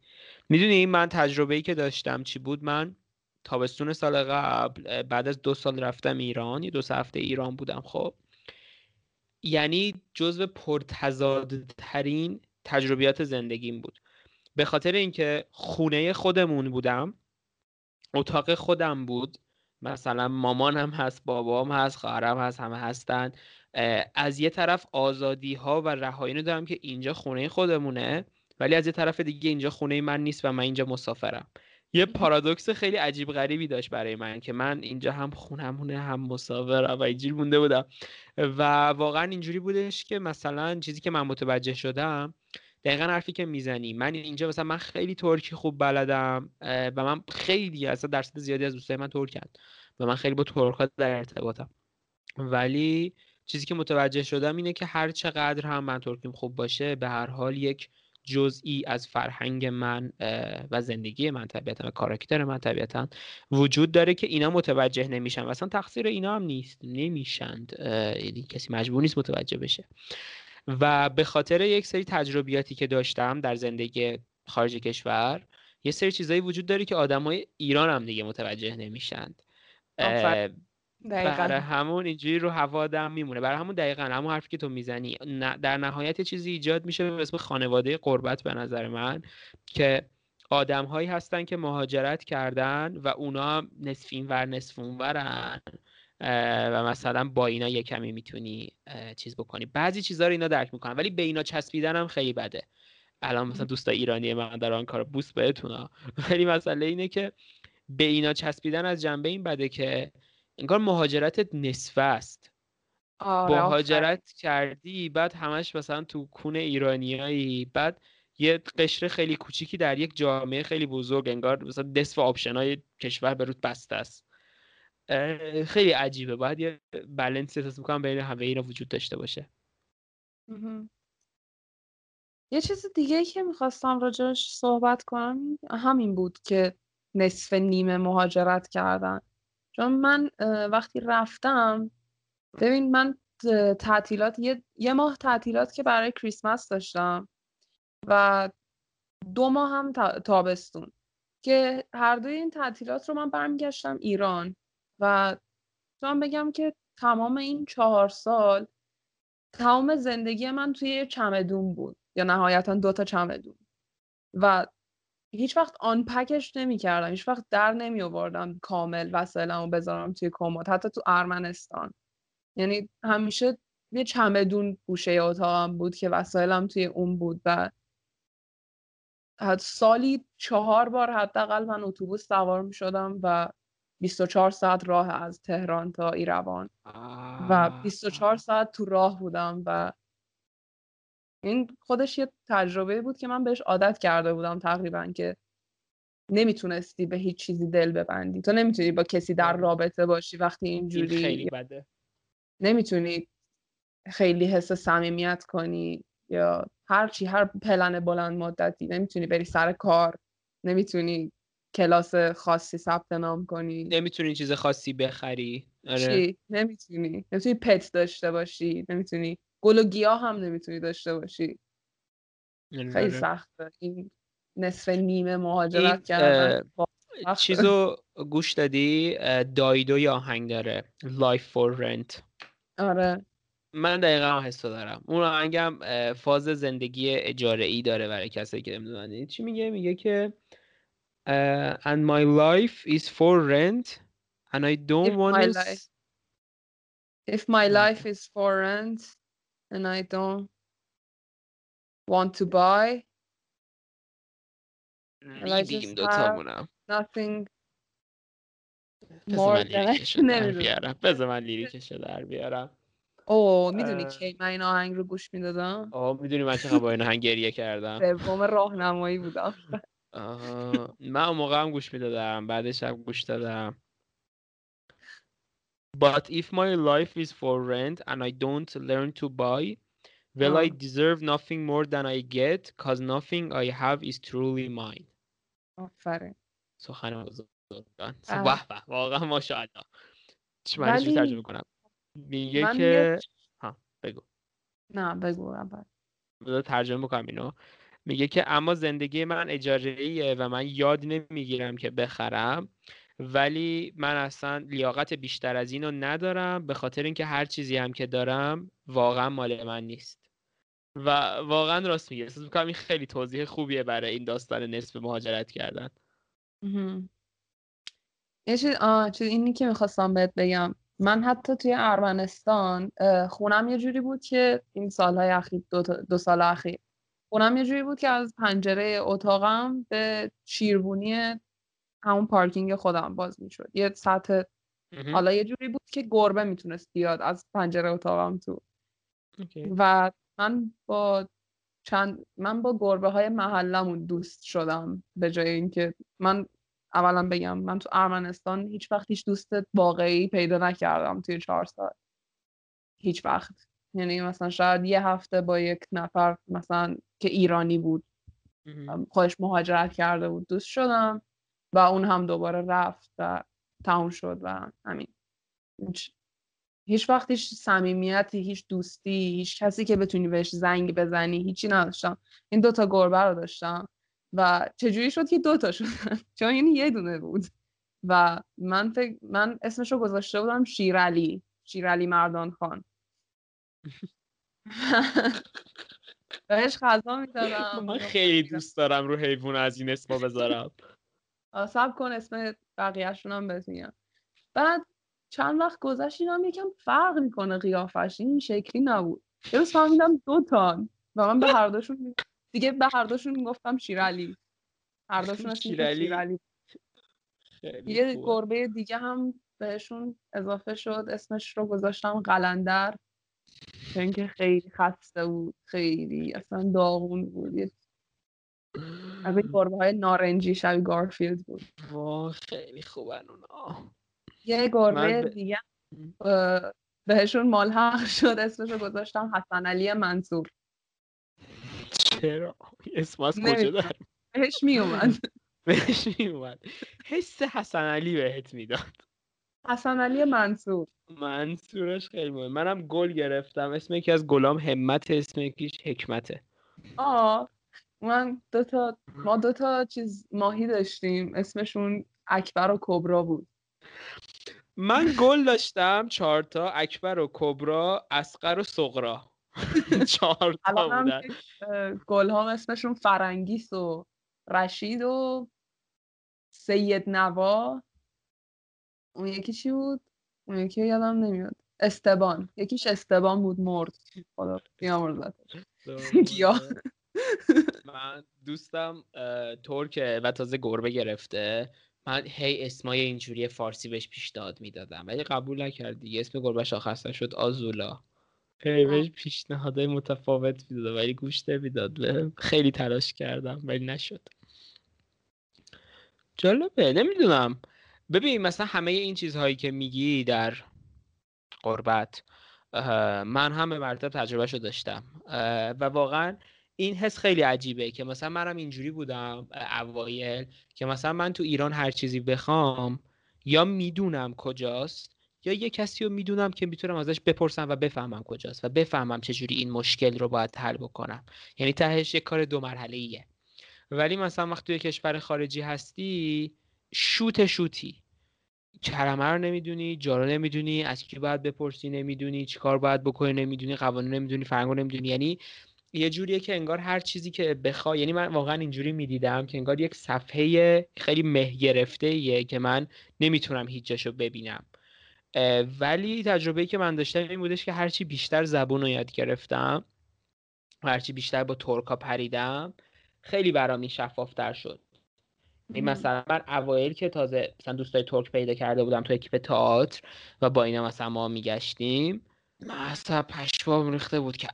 S3: می‌دونی من تجربه ای که داشتم چی بود؟ من تابستون سال قبل بعد از دو سال رفتم ایران یه دو هفته ایران بودم خب. یعنی جزو پرتضادترین تجربیات زندگیم بود. به خاطر اینکه خونه خودمون بودم اتاق خودم بود. مثلا مامانم هست بابام هست خواهرم هست همه هستن. از یه طرف آزادی ها و رهایی دارم که اینجا خونه خودمونه ولی از یه طرف دیگه اینجا خونه من نیست و من اینجا مسافرم. یه پارادوکس خیلی عجیب غریبی داشت برای من که من اینجا هم خونمونه هم مسافرم و اینجوری مونده بودم. و واقعا اینجوری بودش که مثلا چیزی که من متوجه شدم دقیقا حرفی که می‌زنی. من اینجا مثلا من خیلی ترکی خوب بلدم و من خیلی اصلا درصد زیادی از دوستای من ترکن و من خیلی با ترک در ارتباطم. ولی چیزی که متوجه شدم اینه که هر چقدر هم من ترکیم خوب باشه به هر حال یک جزئی از فرهنگ من و زندگی من طبیعتا و کاراکتر من طبیعتا وجود داره که اینا متوجه نمیشن. و اصلا تقصیر اینا هم نیست. نمیشند. یعنی کسی مجبور نیست متوجه بشه. و به خاطر یک سری تجربیاتی که داشتم در زندگی خارج کشور یه سری چیزایی وجود داره که آدمای ایران هم دیگه متوجه نمیشند برای همون اینجوری رو هوا آدم میمونه. برای همون دقیقا همون حرفی که تو می‌زنی. در نهایت چیزی ایجاد میشه به اسم خانواده قربت به نظر من که آدم هایی هستن که مهاجرت کردن و اونا نصفین ور نصفون ورن. و مثلا با اینا یه کمی می‌تونی چیز بکنی. بعضی چیزها رو اینا درک می‌کنن ولی به اینا چسبیدن هم خیلی بده. الان مثلا دوستا ایرانی من در آن کار بوس بهتون ولی مسئله اینه که به اینا چسبیدن از جنبه این بده که انگار مهاجرت نصفه است. آره مهاجرت کردی بعد همش مثلا تو کون ایرانیایی بعد یه قشر خیلی کوچیکی در یک جامعه خیلی بزرگ انگار مثلا نصف option های کشور به بسته است. خیلی عجیبه. باید یه بلنس احساس می‌کنم بین همه اینا وجود داشته باشه.
S4: یه چیز دیگه که می‌خواستم راجعش صحبت کنم همین بود که نصف نیمه مهاجرت کردن. چون من وقتی رفتم ببین من تعطیلات یه, یه ماه تعطیلات که برای کریسمس داشتم و دو ماه هم تابستون که هر دوی این تعطیلات رو من برمیگشتم ایران. و تو بگم که تمام این چهار سال تمام زندگی من توی چمدون بود. یا نهایتا دو تا چمدون. و هیچ وقت آن پکش نمی کردم هیچ وقت در نمی آوردم کامل وسایلمو بذارم توی کمد. حتی تو ارمنستان. یعنی همیشه یه چمدون گوشه اتاقم بود که وسایلم توی اون بود و سالی چهار بار حداقل من اتوبوس سوار می شدم و 24 ساعت راه از تهران تا ایروان. و 24 ساعت تو راه بودم و این خودش یه تجربه بود که من بهش عادت کرده بودم تقریبا که نمی‌تونستی به هیچ چیزی دل ببندی. تو نمی‌تونی با کسی در آره. رابطه باشی وقتی اینجوری.
S3: خیلی بده.
S4: نمی‌تونی خیلی حس صمیمیت کنی یا هر چی هر پلن بلند مدتی. نمی‌تونی بری سر کار. نمی‌تونی کلاس خاصی ثبت نام کنی.
S3: نمی‌تونی چیز خاصی بخری.
S4: آره. چی؟ نمی‌تونی. نمی‌تونی پت داشته باشی. نمی‌تونی. گل و گیاه هم نمی‌تونی داشته باشی. خیلی آره. سخته. این نصف نیمه مهاجرت کردن
S3: چیزو گوش دادی؟ دایدو یا آهنگ داره. Life for Rent.
S4: آره.
S3: من دقیقا حس دارم. اون آهنگم فاز زندگی اجاره ای داره برای کسایی که نمی‌دونن. چی میگه؟ میگه که and my life is for rent and I don't want to
S4: if my life is for rent and I don't want to buy. And I just have nothing more than
S3: بیارم بذار من لیریکش در بیارم
S4: اوه می‌دونی که من این آهنگ رو گوش می‌دادم
S3: آه می‌دونی من چقدر با این آهنگ گریه کردم
S4: سوم راهنمایی بودم
S3: من اون موقع هم گوش می‌دادم بعدش هم گوش دادم. But if my life is for rent and I don't learn to buy, will I deserve nothing more than I get? Cause nothing I have is truly mine.
S4: آفرین.
S3: سخن بزرگان. به واقعا ماشاءالله. چی معنیش ترجمه کنم؟ میگه که ها بگو.
S4: نه بگو اول.
S3: ترجمه بکنم اینو. میگه که اما زندگی من اجاره و من یاد نمی‌گیرم که بخرم ولی من اصلا لیاقت بیشتر از اینو ندارم به خاطر اینکه هر چیزی هم که دارم واقعا مال من نیست. و واقعا راست میگه احساس می‌کنم این خیلی توضیح خوبیه برای این داستان نصف مهاجرت کردن.
S4: یه چیز چیز اینی که می‌خواستم بهت بگم. من حتی توی ارمنستان خونم یه جوری بود که این سالهای اخیر دو, دو سال اخیر خونم یه جوری بود که از پنجره اتاقم به شیربونی همون پارکینگ خودم باز می‌شد. یه سطح حالا یه جوری بود که گربه می‌تونست بیاد از پنجره اتاقم تو. و من با چند من با گربه های محلمون دوست شدم به جای اینکه من اولا بگم من تو ارمنستان هیچ وقت هیچ دوست واقعی پیدا نکردم توی چهار سال. هیچ وقت. یعنی مثلا شاید یه هفته با یک نفر مثلا که ایرانی بود خودش مهاجرت کرده بود دوست شدم و اون هم دوباره رفت و تموم شد و همین. هیچ وقت هیچ صمیمیتی هیچ دوستی هیچ کسی که بتونی بهش زنگ بزنی هیچی نداشتم. این دوتا گربه رو داشتم و چجوری شد که دوتا شدن؟ چون این یه دونه بود. و من فکر من اسمش رو گذاشته بودم شیرالی شیرالی مردان خان. بهش غذا می‌دادم
S3: من خیلی دوست دارم رو حیوان از این اسما بذارم.
S4: سب کن اسم بقیهشون هم بهت بعد چند وقت گذشت هم یکم فرق می‌کنه قیافش. این شکلی نبود. یه روز فهمیدم دو تان. و من به هر دوشون دیگه به هر دوشون می‌گفتم شیرالی هر دوشون شیرالی, شیرالی. یه گربه دیگه هم بهشون اضافه شد. اسمش رو گذاشتم قلندر. چون که خیلی خسته بود خیلی اصلا داغون بود. از این گربه های نارنجی شبیه گارفیلد بود.
S3: واه خیلی خوبن اونا.
S4: یه گربه ب... دیگه بهشون مالحق شد اسمش رو گذاشتم حسن علی منصور.
S3: چرا؟ اسم از کجا دارم
S4: بهش می اومد
S3: بهش می اومد حس حسن علی بهت می‌داد.
S4: حسن علی منصور.
S3: منصورش خیلی مهم منم گل گرفتم. اسم یکی از گلام همت اسم یکیش حکمته.
S4: آه من دوتا ما دوتا چیز ماهی داشتیم. اسمشون اکبر و کبرا بود.
S3: من گل داشتم چهارتا اکبر و کبرا اسقر و سغرا چهار تا بودن.
S4: گل ها اسمشون فرنگیس و رشید و سید نوا. اون یکی چی بود؟ اون یکی یادم نمیاد. استبان. یکیش استبان بود مرد. خدا بیامرزتش
S3: من دوستم ترکه و تازه گربه گرفته. من هی اسمای اینجوری فارسی بهش پیشنهاد می‌دادم. ولی قبول نکرد دیگه. اسم گربه شاخص شد آزولا. هی بهش پیشنهادهای متفاوت می‌دادم ولی گوش نمی‌داد. خیلی تلاش کردم ولی نشد. جالبه نمی‌دونم. ببین مثلا همه این چیزهایی که میگی در قربت من هم به مرتب تجربه شو داشتم و واقعا این حس خیلی عجیبه که مثلا منم اینجوری بودم اوایل که مثلا من تو ایران هر چیزی بخوام یا می‌دونم کجاست یا یه کسی رو می‌دونم که می‌تونم ازش بپرسم و بفهمم کجاست و بفهمم چجوری این مشکل رو باید حل بکنم. یعنی تهش یه کار دو مرحله ایه ولی مثلا وقتی توی کشور خارجی هستی شوت شوتی. کلمه رو نمی‌دونی جارو نمی‌دونی از کی باید بپرسی نمی‌دونی چیکار باید بکنی نمی‌دونی قوانین نمی‌دونی فرنگ نمی‌دونی. یعنی یه جوریه که انگار هر چیزی که بخوای یعنی من واقعا اینجوری می‌دیدم که انگار یک صفحه خیلی مه گرفته ایه که من نمی‌تونم هیچ جاشو ببینم. ولی تجربه که من داشتم این بودش که هرچی بیشتر زبون رو یاد گرفتم هرچی بیشتر با ترکا پریدم خیلی برام شفافتر شد. این مثلا من اوایل که تازه مثلا دوستای ترک پیدا کرده بودم تو اکیپ تئاتر و با اینا مثلا ما میگشتیم مثلا پشمام ریخته بود که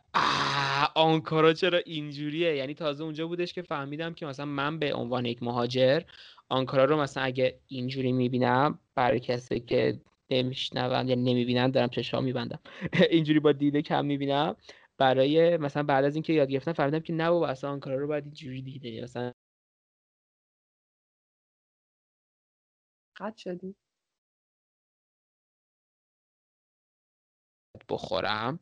S3: آنکارا چرا اینجوریه؟ یعنی تازه اونجا بودش که فهمیدم که مثلا من به عنوان یک مهاجر آنکارا رو مثلا اگه اینجوری می‌بینم برای کسی که نمیشنون یا نمی‌بینن دارم چشام میبندم. اینجوری با دیده کم می‌بینم. برای مثلا بعد از اینکه یاد گرفتم فهمیدم که نه بابا اصلا آنکارا رو باید اینجوری دیده. مثلا
S4: قد شدی.
S3: بخورم.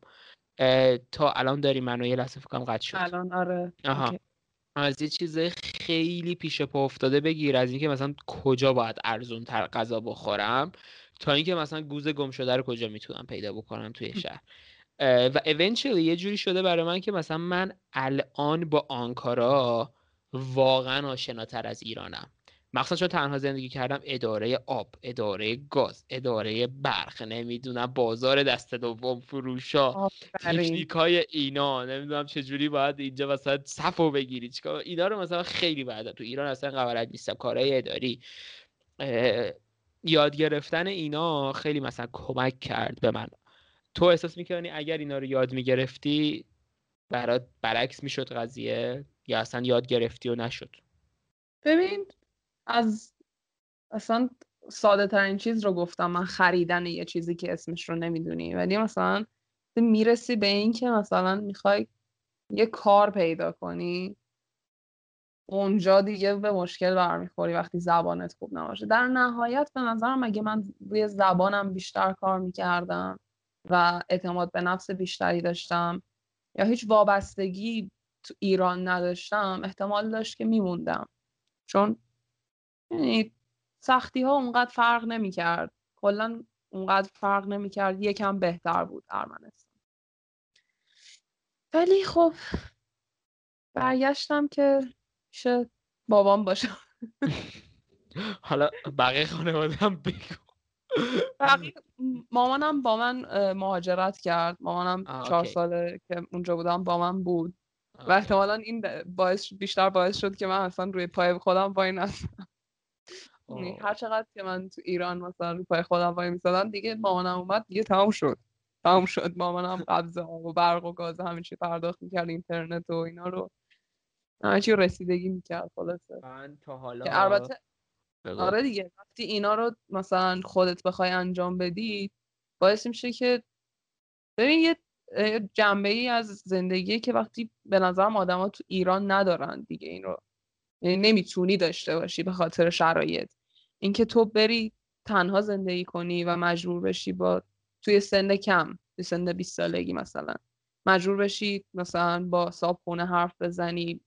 S3: تا الان داری منو یه لحظه فکرم قد شد.
S4: الان آره.
S3: آها. از یه چیز خیلی پیش پا افتاده بگیر از اینکه مثلا کجا باید ارزون تر غذا بخورم تا اینکه مثلا گوز گم شده رو کجا می‌تونم پیدا بکنم توی شهر. و اونچولی یه جوری شده برای من که مثلا من الان با آنکارا واقعا آشناتر از ایرانم. مخصوصا چون تنها زندگی کردم اداره آب اداره گاز اداره برق نمی‌دونم بازار دست دوم فروشا تکنیک های اینا. نمی‌دونم چجوری باید اینجا مثلا صفو بگیری. چیکار؟ اینا رو مثلا خیلی بعد تو ایران اصلا قبلت نیستم. کارهای اداری یاد گرفتن اینا خیلی مثلا کمک کرد به من. تو احساس می‌کنی اگر اینا رو یاد می‌گرفتی برات برعکس می‌شد قضیه یا اصلا یاد گرفتی و نشد؟
S4: ببین از اصلا ساده ترین چیز رو گفتم. من خریدن یه چیزی که اسمش رو نمی‌دونی. ولی مثلا می‌رسی به این که مثلا می‌خوای یه کار پیدا کنی اونجا دیگه به مشکل برمیخوری وقتی زبانت خوب نباشه. در نهایت به نظرم اگه من روی زبانم بیشتر کار می‌کردم و اعتماد به نفس بیشتری داشتم یا هیچ وابستگی تو ایران نداشتم احتمال داشت که میموندم. چون یعنی سختی ها اونقدر فرق نمی‌کرد. کلا اونقدر فرق نمی‌کرد. یکم بهتر بود ارمنستان ولی خب برگشتم که شه بابام باشم
S3: حالا بقیه خانواده هم بگو
S4: مامانم با من مهاجرت کرد. مامانم چهار ساله که اونجا بودم با من بود. و احتمالا این باعث بیشتر باعث شد که من اصلا روی پای خودم وای نستم یعنی هر چقدر که من تو ایران مثلا روی پای خودم وای میسادم دیگه مامانم اومد دیگه تمام شد. تمام شد. مامانم قبض آب و برق و گاز همین چی پرداخت می‌کرد اینترنت و اینا رو. همه چی رسیدگی می‌کرد خلاصه.
S3: من تا حالا
S4: البته آره دیگه وقتی اینا رو مثلا خودت بخوای انجام بدی باعث میشه که ببین یه جنبه ای از زندگی که وقتی به نظرم آدما تو ایران ندارن دیگه این رو. یعنی نمی‌تونی داشته باشی به خاطر شرایط. اینکه تو بری تنها زندگی کنی و مجبور بشی با توی سن کم توی سن 20 سالگی مثلا. مجبور بشی مثلا با صابخونه حرف بزنی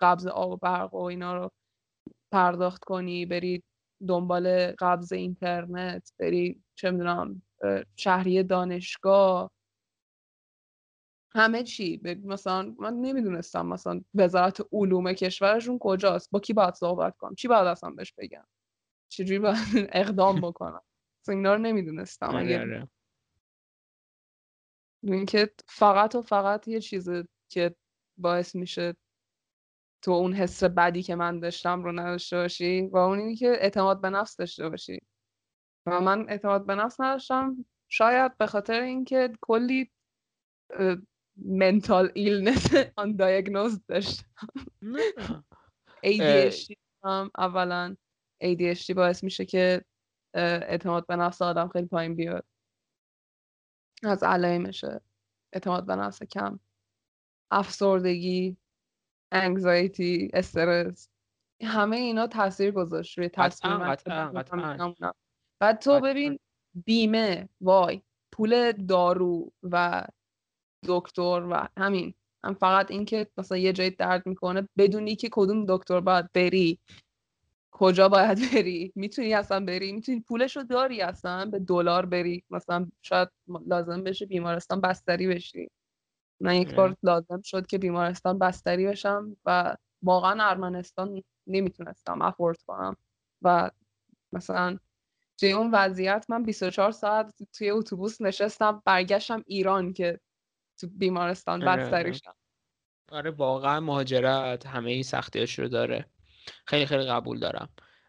S4: قبض آب و برق و اینا رو پرداخت کنی بری دنبال قبض اینترنت بری چه می‌دونم شهری دانشگاه. همه چی. مثلا من نمی‌دونستم مثلا وزارت علوم کشورشون کجاست. با کی باید صحبت کنم؟ چی باید اصلا بهش بگم؟ چجوری باید اقدام بکنم؟ اینا رو نمی‌دونستم. آره، اگر آره. اینکه فقط و فقط یه چیزه که باعث میشه تو اون حس بدی که من داشتم رو نداشته باشی و اون اینی که اعتماد به نفس داشته باشی. و من اعتماد به نفس نداشتم. شاید به خاطر اینکه کلی mental illness undiagnosed داشتم. ADHD هم اولا. ADHD باعث میشه که اعتماد به نفس آدم خیلی پایین بیاد. از علائمشه. اعتماد به نفس کم. افسردگی انگزایتی استرس. همه اینا تاثیر گذاشت روی تصمیم بعد تو ببین بیمه وای. پول دارو و دکتر و همین. هم فقط اینکه مثلا یه جایی درد می‌کنه بدونی که کدوم دکتر باید بری. کجا باید بری؟ می‌تونی اصلا بری؟ می‌تونی پولش رو داری اصلا؟ به دلار بری؟ مثلا شاید لازم بشه بیمارستان بستری بشی. من یک بار لازم شد که بیمارستان بستری بشم و واقعا ارمنستان نمی‌تونستم افورد کنم. و مثلا توی اون وضعیت من 24 ساعت توی اتوبوس نشستم برگشتم ایران که تو بیمارستان بستری شم.
S3: آره واقعا مهاجرت همه این سختیاش رو داره. خیلی خیلی قبول دارم.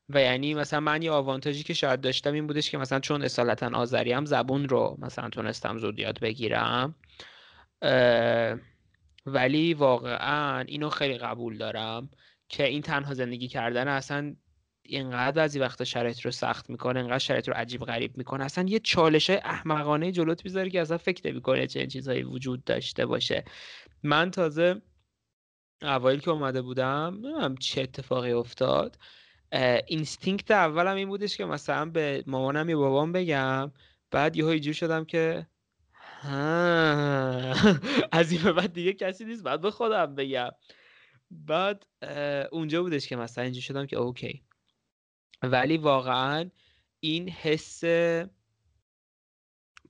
S3: و یعنی مثلا من یه آوانتاژی که شاید داشتم این بودش که مثلا چون اصالتا آذری هم زبون رو مثلا تونستم زود یاد بگیرم. ولی واقعا اینو خیلی قبول دارم که این تنها زندگی کردن اصلا اینقدر بعضی وقتا شرایط رو سخت می‌کنه اینقدر شرایط رو عجیب غریب می‌کنه. اصلا یه چالش احمقانه جلوت می‌ذاره که اصلا فکر نمی‌کنه چه چیزهایی وجود داشته باشه. من تازه اوایل که اومده بودم نمی‌دونم چه اتفاقی افتاد. instinct اولم این بودش که مثلا به مامانم یا بابام بگم بعد یهو اینجور شدم که از این به بعد دیگه کسی نیست بعد به خودم بگم. بعد اونجا بودش که مثلا اینجور شدم که okay. ولی واقعا این حس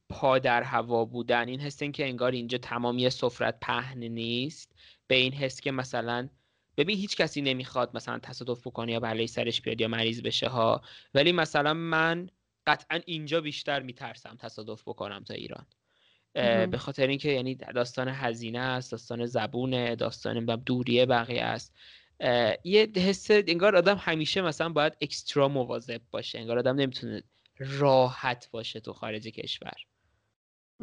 S3: پا در هوا بودن این حس این که انگار اینجا تمامی سفرت پهن نیست به این حس که مثلا ببین هیچ کسی نمی‌خواد مثلا تصادف بکنه یا بلای سرش بیاد یا مریض بشه ها ولی مثلا من قطعا اینجا بیشتر میترسم تصادف بکنم تا ایران. به خاطر اینکه یعنی داستان هزینه است داستان زبونه داستان دوریه بقیه است. یه حس انگار آدم همیشه مثلا باید اکسترا مواظب باشه انگار آدم نمی‌تونه راحت باشه تو خارج کشور.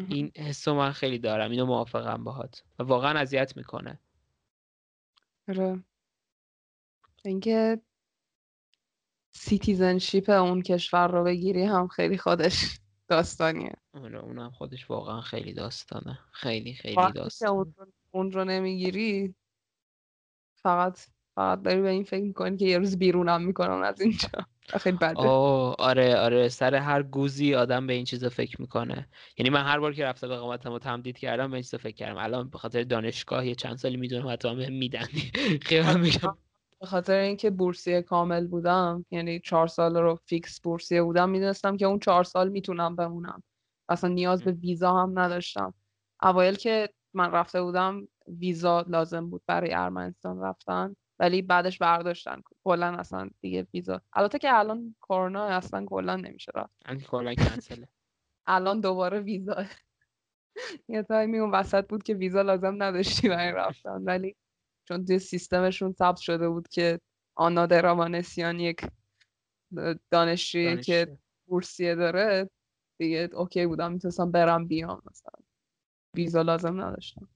S3: این حس من خیلی دارم اینو موافقم باهات. و واقعا اذیت می‌کنه.
S4: آره. اینکه citizenship اون کشور رو بگیری هم خیلی خودش داستانیه.
S3: آره اونم خودش واقعا خیلی داستانه. خیلی خیلی
S4: داستانه. اون رو نمی‌گیری فقط فقط داری به این فکر می‌کنی که یه روز بیرونم می‌کنم از اینجا. خیلی بده.
S3: آره آره سر هر گوزی آدم به این چیزا فکر می‌کنه. یعنی من هر بار که رفته به قامتم و تمدید کردم به این چیزا فکر کردم. الان به خاطر دانشگاه یه چند سالی می‌دونم حتی هم میدن. خیلی میگم.
S4: به خاطر اینکه بورسیه کامل بودم یعنی چهار سال رو فیکس بورسیه بودم می‌دونستم که اون چهار سال می‌تونم بمونم. اصلا نیاز به ویزا هم نداشتم. اوایل که من رفته بودم ویزا لازم بود برای ارمنستان رفتن. ولی بعدش برداشتن. کلا اصلا دیگه ویزا. البته که الان کرونا اصلا کلا نمیشه رفت
S3: کلا کنسله.
S4: الان دوباره ویزا. یه تایمی اون وسط بود که ویزا لازم نداشتی برای رفتن. ولی چون توی سیستمشون ثبت شده بود که آنا درامانسیان یک دانشجویی که بورسیه داره دیگه okay بودم می‌تونستم برم بیام. مثلا ویزا لازم نداشتم.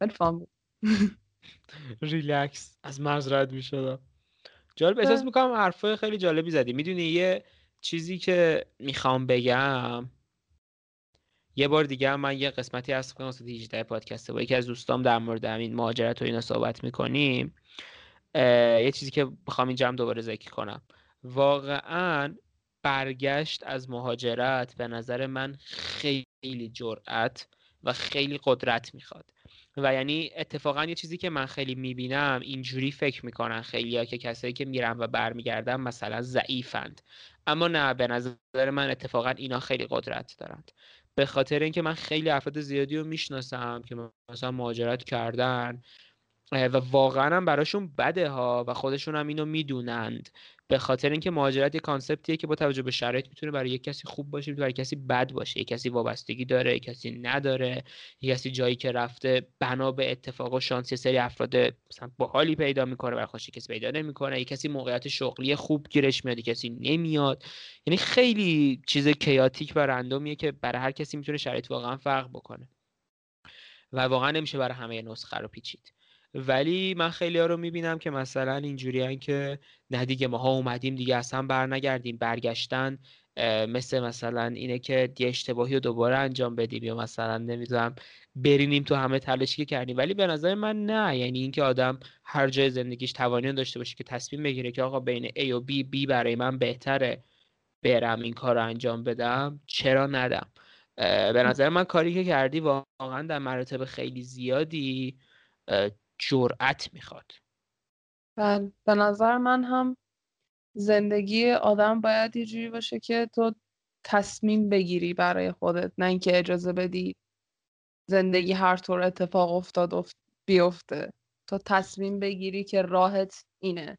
S4: ولی فهم
S3: ریلکس از مرز رد می‌شدم. جالب احساس می‌کنم حرفای خیلی جالبی زدی. می‌دونی یه چیزی که می‌خوام بگم؟ یه بار دیگه من یه قسمتی از قسمت 18 پادکست با یکی از دوستام در مورد همین مهاجرت و اینا صحبت می‌کنیم. یه چیزی که بخوام اینجا هم دوباره ذکر کنم. واقعا برگشت از مهاجرت به نظر من خیلی جرأت و خیلی قدرت می‌خواد. و یعنی اتفاقا یه چیزی که من خیلی می‌بینم اینجوری فکر می‌کنن خیلی ها که کسایی که میرن و برمیگردن مثلا ضعیفند. اما نه به نظر من اتفاقا اینا خیلی قدرت دارند. به خاطر اینکه من خیلی افراد زیادی رو می‌شناسم که مثلا مهاجرت کردن و واقعا هم براشون بده ها و خودشون هم اینو می‌دونند. به خاطر اینکه مهاجرت یه کانسپتیه که با توجه به شرایط می‌تونه برای یک کسی خوب باشه برای کسی بد باشه. یک کسی وابستگی داره یک کسی نداره یک کسی جایی که رفته بنا به اتفاق و شانس سری افراد مثلا باحالی پیدا می‌کنه برای خوشی کسی پیدا نمی‌کنه. یک کسی موقعیت شغلی خوب گیرش میاد یک کسی نمیاد. یعنی خیلی چیز کیاتیک و رندومیه که برای هر کسی می‌تونه شرایط واقعا فرق بکنه. و واقعا نمیشه برای همه نسخه رو پیچید. ولی من خیلی ها رو می‌بینم که مثلا اینجوری که نه دیگه ماها اومدیم دیگه اصلا بر نگردیم برگشتن مثل مثلا اینه که یه اشتباهی رو دوباره انجام بدیم یا مثلا نمی‌دونم برینیم تو همه تلاشی که کردیم. ولی به نظر من نه. یعنی اینکه آدم هر جای زندگیش توانی داشته باشه که تصمیم بگیره که آقا بین A و B B برای من بهتره برم این کار رو انجام بدم چرا ندم؟ به نظر من کاری که کردی واقعا در مراتب خیلی زیادی جرأت می‌خواد.
S4: بله به نظر من هم زندگی آدم باید یه جوری باشه که تو تصمیم بگیری برای خودت نه اینکه اجازه بدی زندگی هر طور اتفاق افتاد بیفته. تو تصمیم بگیری که راهت اینه.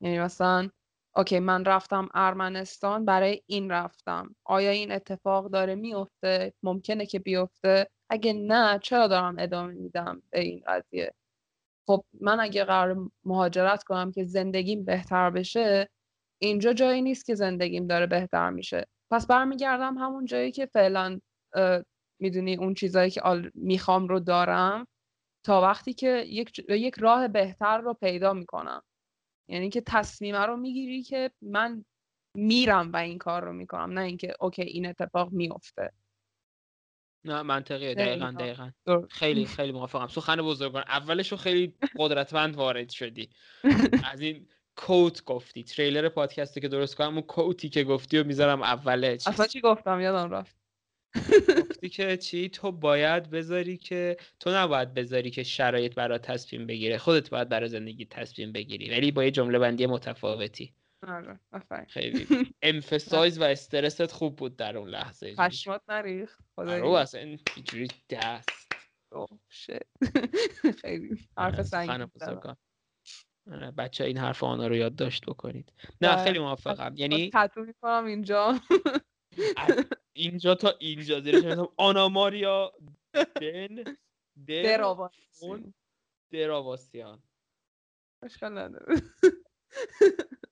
S4: یعنی مثلا اوکی من رفتم ارمنستان برای این رفتم. آیا این اتفاق داره میفته؟ ممکنه که بیفته. اگه نه چرا دارم ادامه میدم به این قضیه؟ خب من اگه قرار مهاجرت کنم که زندگیم بهتر بشه اینجا جایی نیست که زندگیم داره بهتر میشه. پس برمیگردم همون جایی که فعلا می‌دونی اون چیزایی که می‌خوام رو دارم تا وقتی که یک, یک راه بهتر رو پیدا می‌کنم. یعنی که تصمیمه رو می‌گیری که من میرم و این کار رو می‌کنم نه اینکه اوکی این اتفاق میفته
S3: نه منطقیه. دقیقا دقیقا. خیلی خیلی موافقم. سخن بزرگان اولش رو خیلی قدرتمند وارد شدی. از این کوت گفتی. تریلر پادکستی که درست کنم اون کوتی که گفتی و می‌ذارم اوله
S4: اصلا چی گفتم؟ یادم رفت.
S3: گفتی که چی؟ تو باید بذاری که تو نباید بذاری که شرایط برای تصمیم بگیره. خودت باید برای زندگی تصمیم بگیری. ولی با یه جمله بندی متفاوتی.
S4: آره
S3: خیلی امفسایز و استرست خوب بود در اون لحظه.
S4: پشمات نریخ
S3: خدایی. آره اصلا اینجوری دست.
S4: خیلی حرف آره، سنگین
S3: آره، بچه این حرف آنها رو یادداشت بکنید. نه خیلی موافقم یعنی
S4: تتو می‌کنم اینجا.
S3: اینجا تا اینجا زیرش آنا ماریا دن
S4: دراواسیان
S3: دراواسیان
S4: اشکال نداره.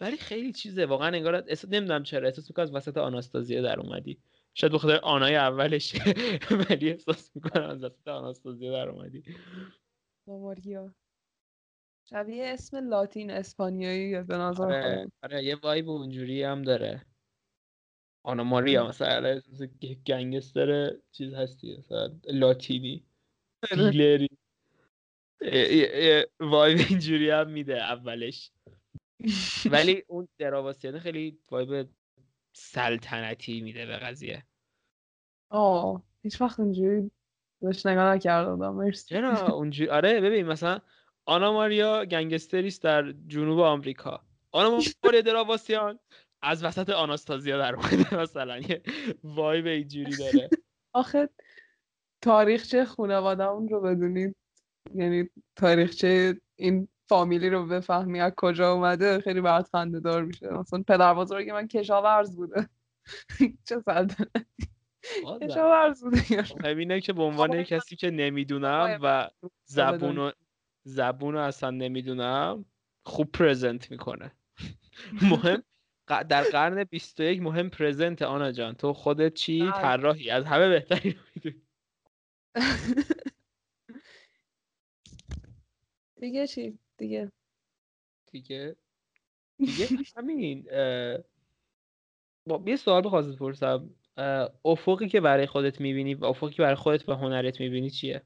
S3: ولی خیلی چیزه واقعا انگار احساس نمی‌دونم چرا احساس می‌کنم از وسط آناستازیه در اومدی. شاید بخاطر آنای اولش. ولی احساس می‌کنم از وسط آناستازیه در اومدی.
S4: ماریا شبیه اسم لاتین اسپانیایی به نظر
S3: آره, آره یه وایب اونجوری هم داره. آنا ماریا مثلا گنگستر چیز هستی مثلا لاتینی. دیلری وایب اینجوری هم میده اولش. ولی اون دراواسیانه خیلی وایب سلطنتی میده به قضیه.
S4: آه هیچ وقت اونجوری بهش نگاه مرسی.
S3: چرا؟ اونجوری؟ آره ببین مثلا آنا ماریا گنگستریست در جنوب آمریکا. آنا ماریا دراواسیان از وسط آناستازیا در اومده مثلا. یه وایب اینجوری داره.
S4: آخه تاریخچه خانواده اون رو بدونید. یعنی تاریخچه این فامیلی رو بفهمی از کجا اومده خیلی برات خنده دار میشه. مثلا پدر بزرگ من کشاورز بوده. چه سلطنتی کشاورز بوده.
S3: همینه که به عنوان کسی که نمی‌دونم و زبون زبون اصلا نمی‌دونم خوب پرزنت می‌کنه. مهم در قرن 21 مهم پرزنت آنا جان. تو خودت چی؟ بله. طراحی. از همه بهتری می‌دونی.
S4: دیگه چی؟ دیگه.
S3: دیگه. دیگه همین با یه سوال بخواست بپرسم افقی که برای خودت می‌بینی و افقی که برای خودت به هنرت می‌بینی چیه؟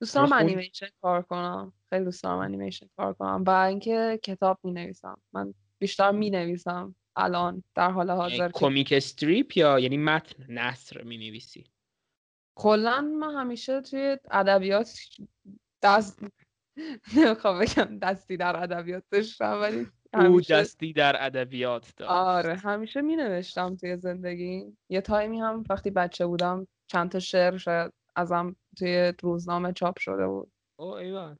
S4: دوست دارم انیمیشن کار کنم. خیلی دوست دارم انیمیشن کار کنم. و اینکه کتاب می نویسم من بیشتر می نویسم الان در حال حاضر یعنی
S3: کمیک استریپ یا یعنی متن نصر می نویسی
S4: کلا من همیشه توی ادبیات دست نمی‌خوام بگم دستی در ادبیات داشتم ولی
S3: او دستی در ادبیات داشت.
S4: آره همیشه می نوشتم توی زندگی. یه تایمی هم وقتی بچه بودم چند تا شعر شاید ازم توی روزنامه چاپ شده بود.
S3: او ایوان.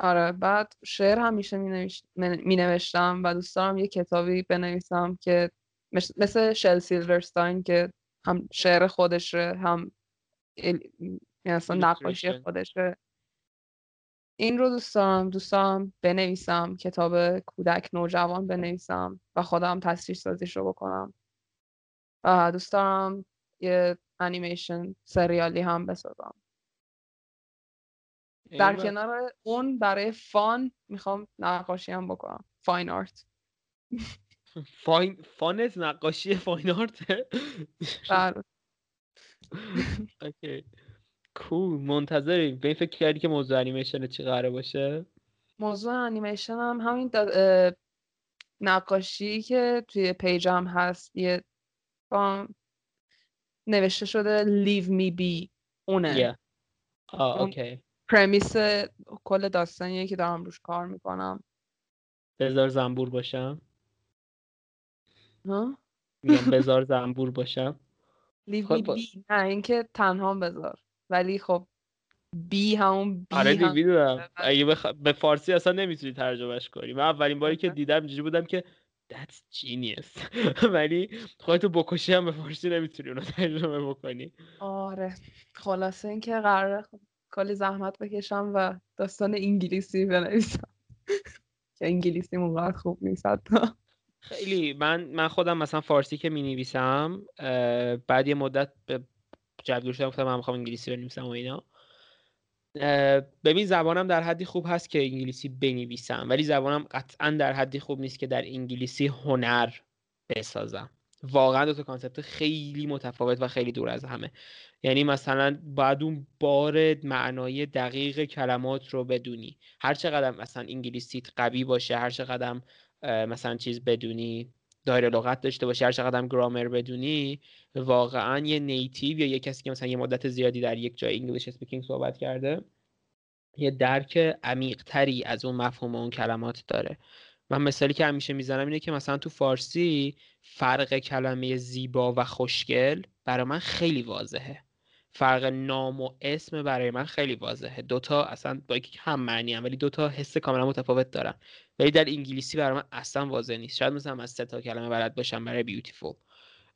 S4: آره بعد شعر همیشه می, نوشتم و دوست دارم یه کتابی بنویسم که مثل شل سیلورستاین که هم شعر خودشه هم یعنی اصلا نقاشی خودشه. این رو دوست دارم دوست دارم بنویسم کتاب کودک نوجوان بنویسم و خودم تصویر سازیش رو بکنم. و دوست دارم یه انیمیشن سریالی هم بسازم. در کنار اون برای fun می‌خوام نقاشی هم بکنم. fine
S3: art fine fun ت نقاشی
S4: fine
S3: art cool منتظری. به این فکر کردی که موضوع انیمیشن چی قراره باشه؟
S4: موضوع انیمیشن هم همین نقاشی که توی page م هست. یه نوشته شده leave me be اونه.
S3: Yeah. آه okay
S4: premise کل داستانیه که دارم روش کار می‌کنم.
S3: بذار زنبور باشم.
S4: ها؟
S3: بذار زنبور باشم.
S4: Me خب، be. نه اینکه تنها بذار. ولی خب be همون be
S3: آره هم... می‌دونم. اگه بخ... به فارسی اصلا نمی‌تونی ترجمهش کنی. من اولین باری که دیدم اینجوری بودم که that's genius. ولی خودتو بکشی هم به فارسی نمی‌تونی اونو ترجمه بکنی.
S4: آره. خلاصه اینکه قراره کلی زحمت بکشم و داستان انگلیسی بنویسم. که انگلیسی موقع خوب نیست
S3: خیلی. من من خودم مثلا فارسی که می نویسم بعد یه مدت به جوگیر شدم گفتم من می‌خوام انگلیسی بنویسم و اینا. ببین زبانم در حدی خوب هست که انگلیسی بنویسم ولی زبانم قطعا در حدی خوب نیست که در انگلیسی هنر بسازم. واقعا دو تا concept خیلی متفاوت و خیلی دور از همه. یعنی مثلا باید اون بار معنای دقیق کلمات رو بدونی. هر چقدر مثلا انگلیسیت قوی باشه هر چقدر مثلا چیز بدونی دایره لغت داشته باشی هر چقدر گرامر بدونی واقعا یه native یا یه کسی که مثلا یه مدت زیادی در یک جای English speaking صحبت کرده یه درک عمیق تری از اون مفهوم اون کلمات داره. من مثالی که همیشه می‌زنم اینه که مثلا تو فارسی فرق کلمه زیبا و خوشگل برای من خیلی واضحه. فرق نام و اسم برای من خیلی واضحه. دوتا اصلا با هم معنی هم ولی دوتا حس کاملا متفاوت دارن. ولی در انگلیسی برای من اصلا واضح نیست. شاید مثلا از سه تا کلمه بلد باشم برای بیوتیفول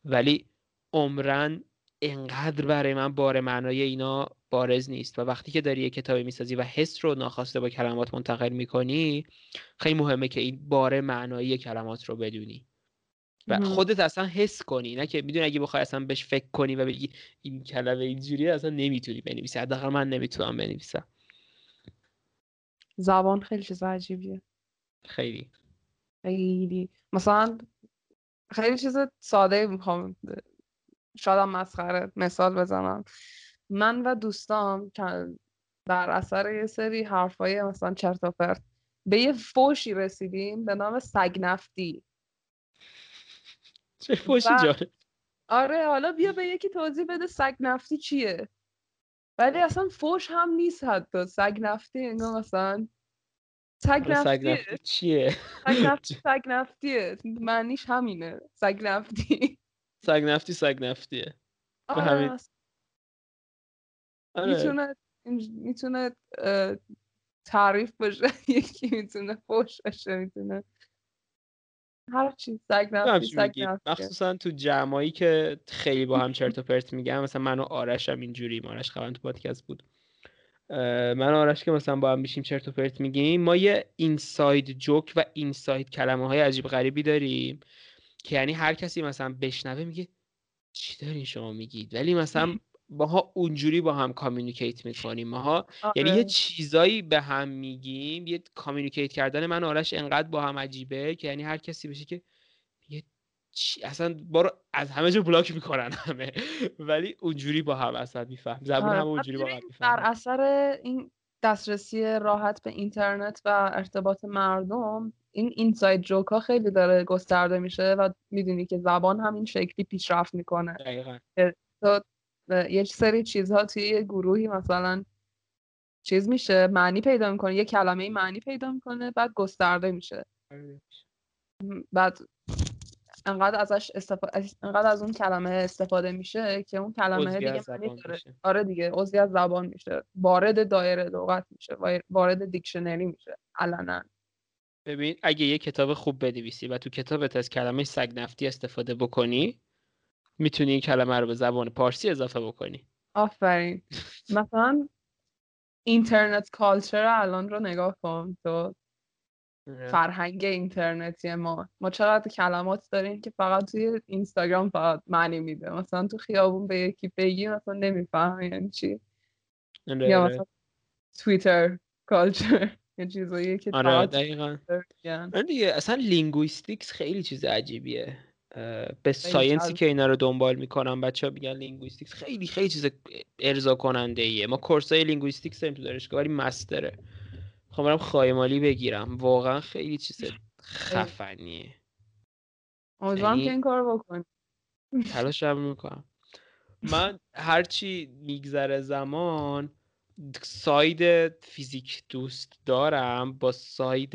S3: ولی عمرن انقدر برای من بار معنای اینا بارز نیست. و وقتی که داری یه کتابی می‌سازی و حس رو ناخواسته با کلمات منتقل می‌کنی خیلی مهمه که این بار معنایی کلمات رو بدونی. و خودت اصلا حس کنی نه که می‌دونی اگه بخوای اصلا بهش فکر کنی و بگی این کلمه اینجوری اصلا نمی‌تونی بنویسی. حداقل من نمی‌تونم بنویسم.
S4: زبان خیلی چیز عجیبیه.
S3: خیلی.
S4: خیلی. مثلا خیلی چیز ساده می‌خوام شاید مسخره مثال بزنم. من و دوستام در اثر یه سری حرفای مثلا چرت و پرت به یه فوشی رسیدیم به نام سگ نفتی
S3: چه فوشی
S4: آره حالا بیا به یکی توضیح بده سگ نفتی چیه. ولی اصلا فوش هم نیست حتی. سگ نفتی انگار مثلا سگ نفتی
S3: چیه؟
S4: سگ نفتی سگ نفتیه معنیش همینه. سگ نفتی.
S3: سگ نفتی سگ نفتیه.
S4: آره آره. می‌تونه می‌تونه تعریف باشه یکی می‌تونه فوش باشه می‌تونه هر چیز سگ نفتی سگ نفتی.
S3: مخصوصا تو جمعایی که خیلی با هم چرت و پرت میگم مثلا من و آرش هم اینجوری آرش خبرن تو پادکست بود. من آرش که مثلا با هم میشیم چرت و پرت میگیم ما یه inside joke و inside کلمه های عجیب غریبی داریم که یعنی هر کسی مثلا بشنوه میگه چی دارین شما میگید؟ ولی مثلا ماها اونجوری با هم communicate می‌کنیم. ماها یعنی یه چیزایی به هم میگیم یه communicate کردن من آرش انقدر با هم عجیبه که یعنی هر کسی بشه که یه چی اصلا بارو از همه جا block می‌کنن همه. ولی اونجوری با هم اصلا میفهم زبون هم اونجوری با هم
S4: میفهم در اثر این دسترسی راحت به اینترنت و ارتباط مردم این inside joke ها خیلی داره گسترده میشه و می‌دونی که زبان هم این شکلی پیشرفت می‌کنه.
S3: دقیقا.
S4: تو یه سری چیزها توی یه گروهی مثلا چیز میشه معنی پیدا می‌کنه یه کلمه معنی پیدا می‌کنه بعد گسترده میشه. بعد انقدر ازش استفاده انقدر از اون کلمه استفاده میشه که اون کلمه دیگه معنی داره. آره دیگه عضوی از زبان میشه. وارد دایره لغت میشه وارد دیکشنری میشه علنا.
S3: ببین اگه یه کتاب خوب بنویسی و تو کتابت از کلمه سگ نفتی استفاده بکنی می‌تونی این کلمه رو به زبان پارسی اضافه بکنی.
S4: آفرین. مثلا اینترنت کالچر الان رو نگاه کن. تو آره. فرهنگ اینترنتی ما. ما چقدر کلمات داریم که فقط توی اینستاگرام فقط معنی میده. مثلا تو خیابون به یکی بگی مثلا نمیفهم یعنی چی.
S3: آره،
S4: یا آره. مثلا توییتر کالچر. یه چیزایی که
S3: آره دقیقا. دیگه اصلا لینگویستیکس خیلی چیز عجیبیه. به ساینسی که اینا رو دنبال می‌کنم بچه ها میگن لینگویستیکس خیلی خیلی چیز ارضا کننده ایه ما های لینگویستیکس داریم تو دانشگاه ولی مستره. خب برم خایمالی بگیرم. واقعا خیلی چیز خفنیه.
S4: امیدوارم که این کار بکن
S3: تلاش رو می‌کنم. من هرچی میگذره زمان ساید فیزیک دوست دارم با ساید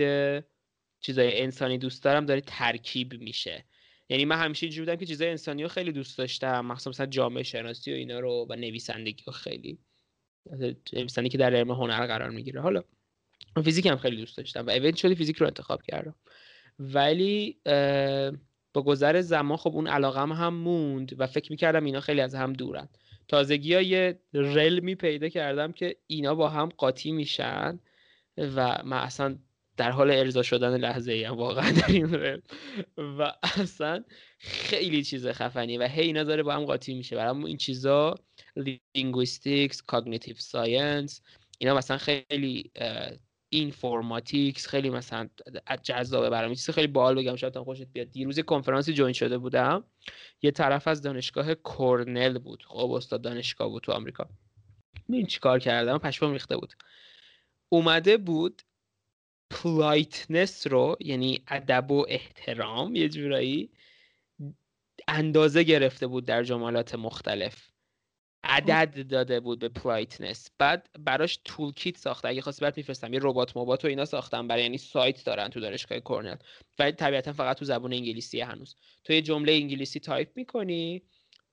S3: چیزای انسانی دوست دارم داره ترکیب میشه. یعنی من همیشه اینجوری بودم که چیزای انسانی رو خیلی دوست داشتم. مخصوصا مثلا جامعه شناسی و اینا رو و نویسندگی رو خیلی. نویسندگی که در علم هنر قرار می‌گیره. حالا فیزیک هم خیلی دوست داشتم و اونچولی فیزیک رو انتخاب کردم. ولی با گذر زمان خب اون علاقم هم موند و فکر می‌کردم اینا خیلی از هم دورن. تازگی ها یه رلمی پیدا کردم که اینا با هم قاطی میشن و من اصلا در حال ارضا شدن لحظه ای هم واقعا در این و اصلا خیلی چیز خفنی و هی اینا داره با هم قاطی میشه. برای این چیزا linguistics cognitive science اینا مثلا خیلی informatics خیلی مثلا جذابه برام. چیز خیلی باحال بگم شاید خوشت بیاد. دیروز کنفرانسی join شده بودم. یه طرف از دانشگاه کورنل بود. خب استاد دانشگاه بود تو آمریکا. این چیکار کردم؟ پشمام ریخته بود. اومده بود politeness رو یعنی ادب و احترام یه جورایی اندازه گرفته بود در جملات مختلف. عدد داده بود به politeness بعد براش toolkit ساخته. اگه خواستی برات میفرستم. یه ربات موبات و اینا ساختم برای یعنی سایت دارن تو دانشگاه کورنل. ولی طبیعتا فقط تو زبان انگلیسی هنوز. تو یه جمله انگلیسی تایپ می‌کنی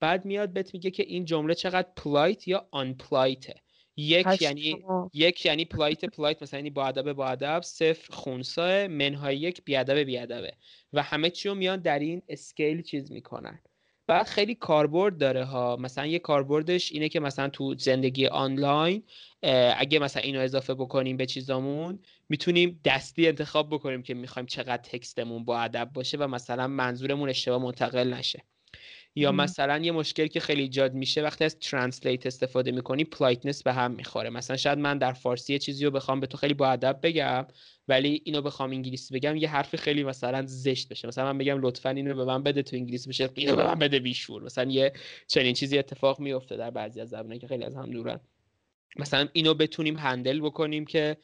S3: بعد میاد بهت میگه که این جمله چقدر polite یا unpolite ه یک یعنی یک یعنی polite polite مثلا یعنی با ادب با ادب صفر خونسا منهای یک بی ادب بی ادبه. و همه چی رو میان در این scale چیز می‌کنن. بعد خیلی کاربرد داره ها. مثلا یه کاربردش اینه که مثلا تو زندگی آنلاین اگه مثلا اینو اضافه بکنیم به چیزامون می‌تونیم دستی انتخاب بکنیم که می‌خوایم چقدر text مون با ادب باشه و مثلا منظورمون اشتباه منتقل نشه. یا مثلا یه مشکل که خیلی ایجاد میشه وقتی از translate استفاده می‌کنی politeness به هم می‌خوره. مثلا شاید من در فارسی یه چیزی رو بخوام به تو خیلی با ادب بگم ولی اینو بخوام انگلیسی بگم یه حرف خیلی مثلا زشت بشه. مثلا من بگم لطفا اینو به من بده تو انگلیسی بشه اینو به من بده بیشعور. مثلا یه چنین چیزی اتفاق میفته در بعضی از زبانه که خیلی از هم دورن. مثلا اینو بتونیم handle بکنیم که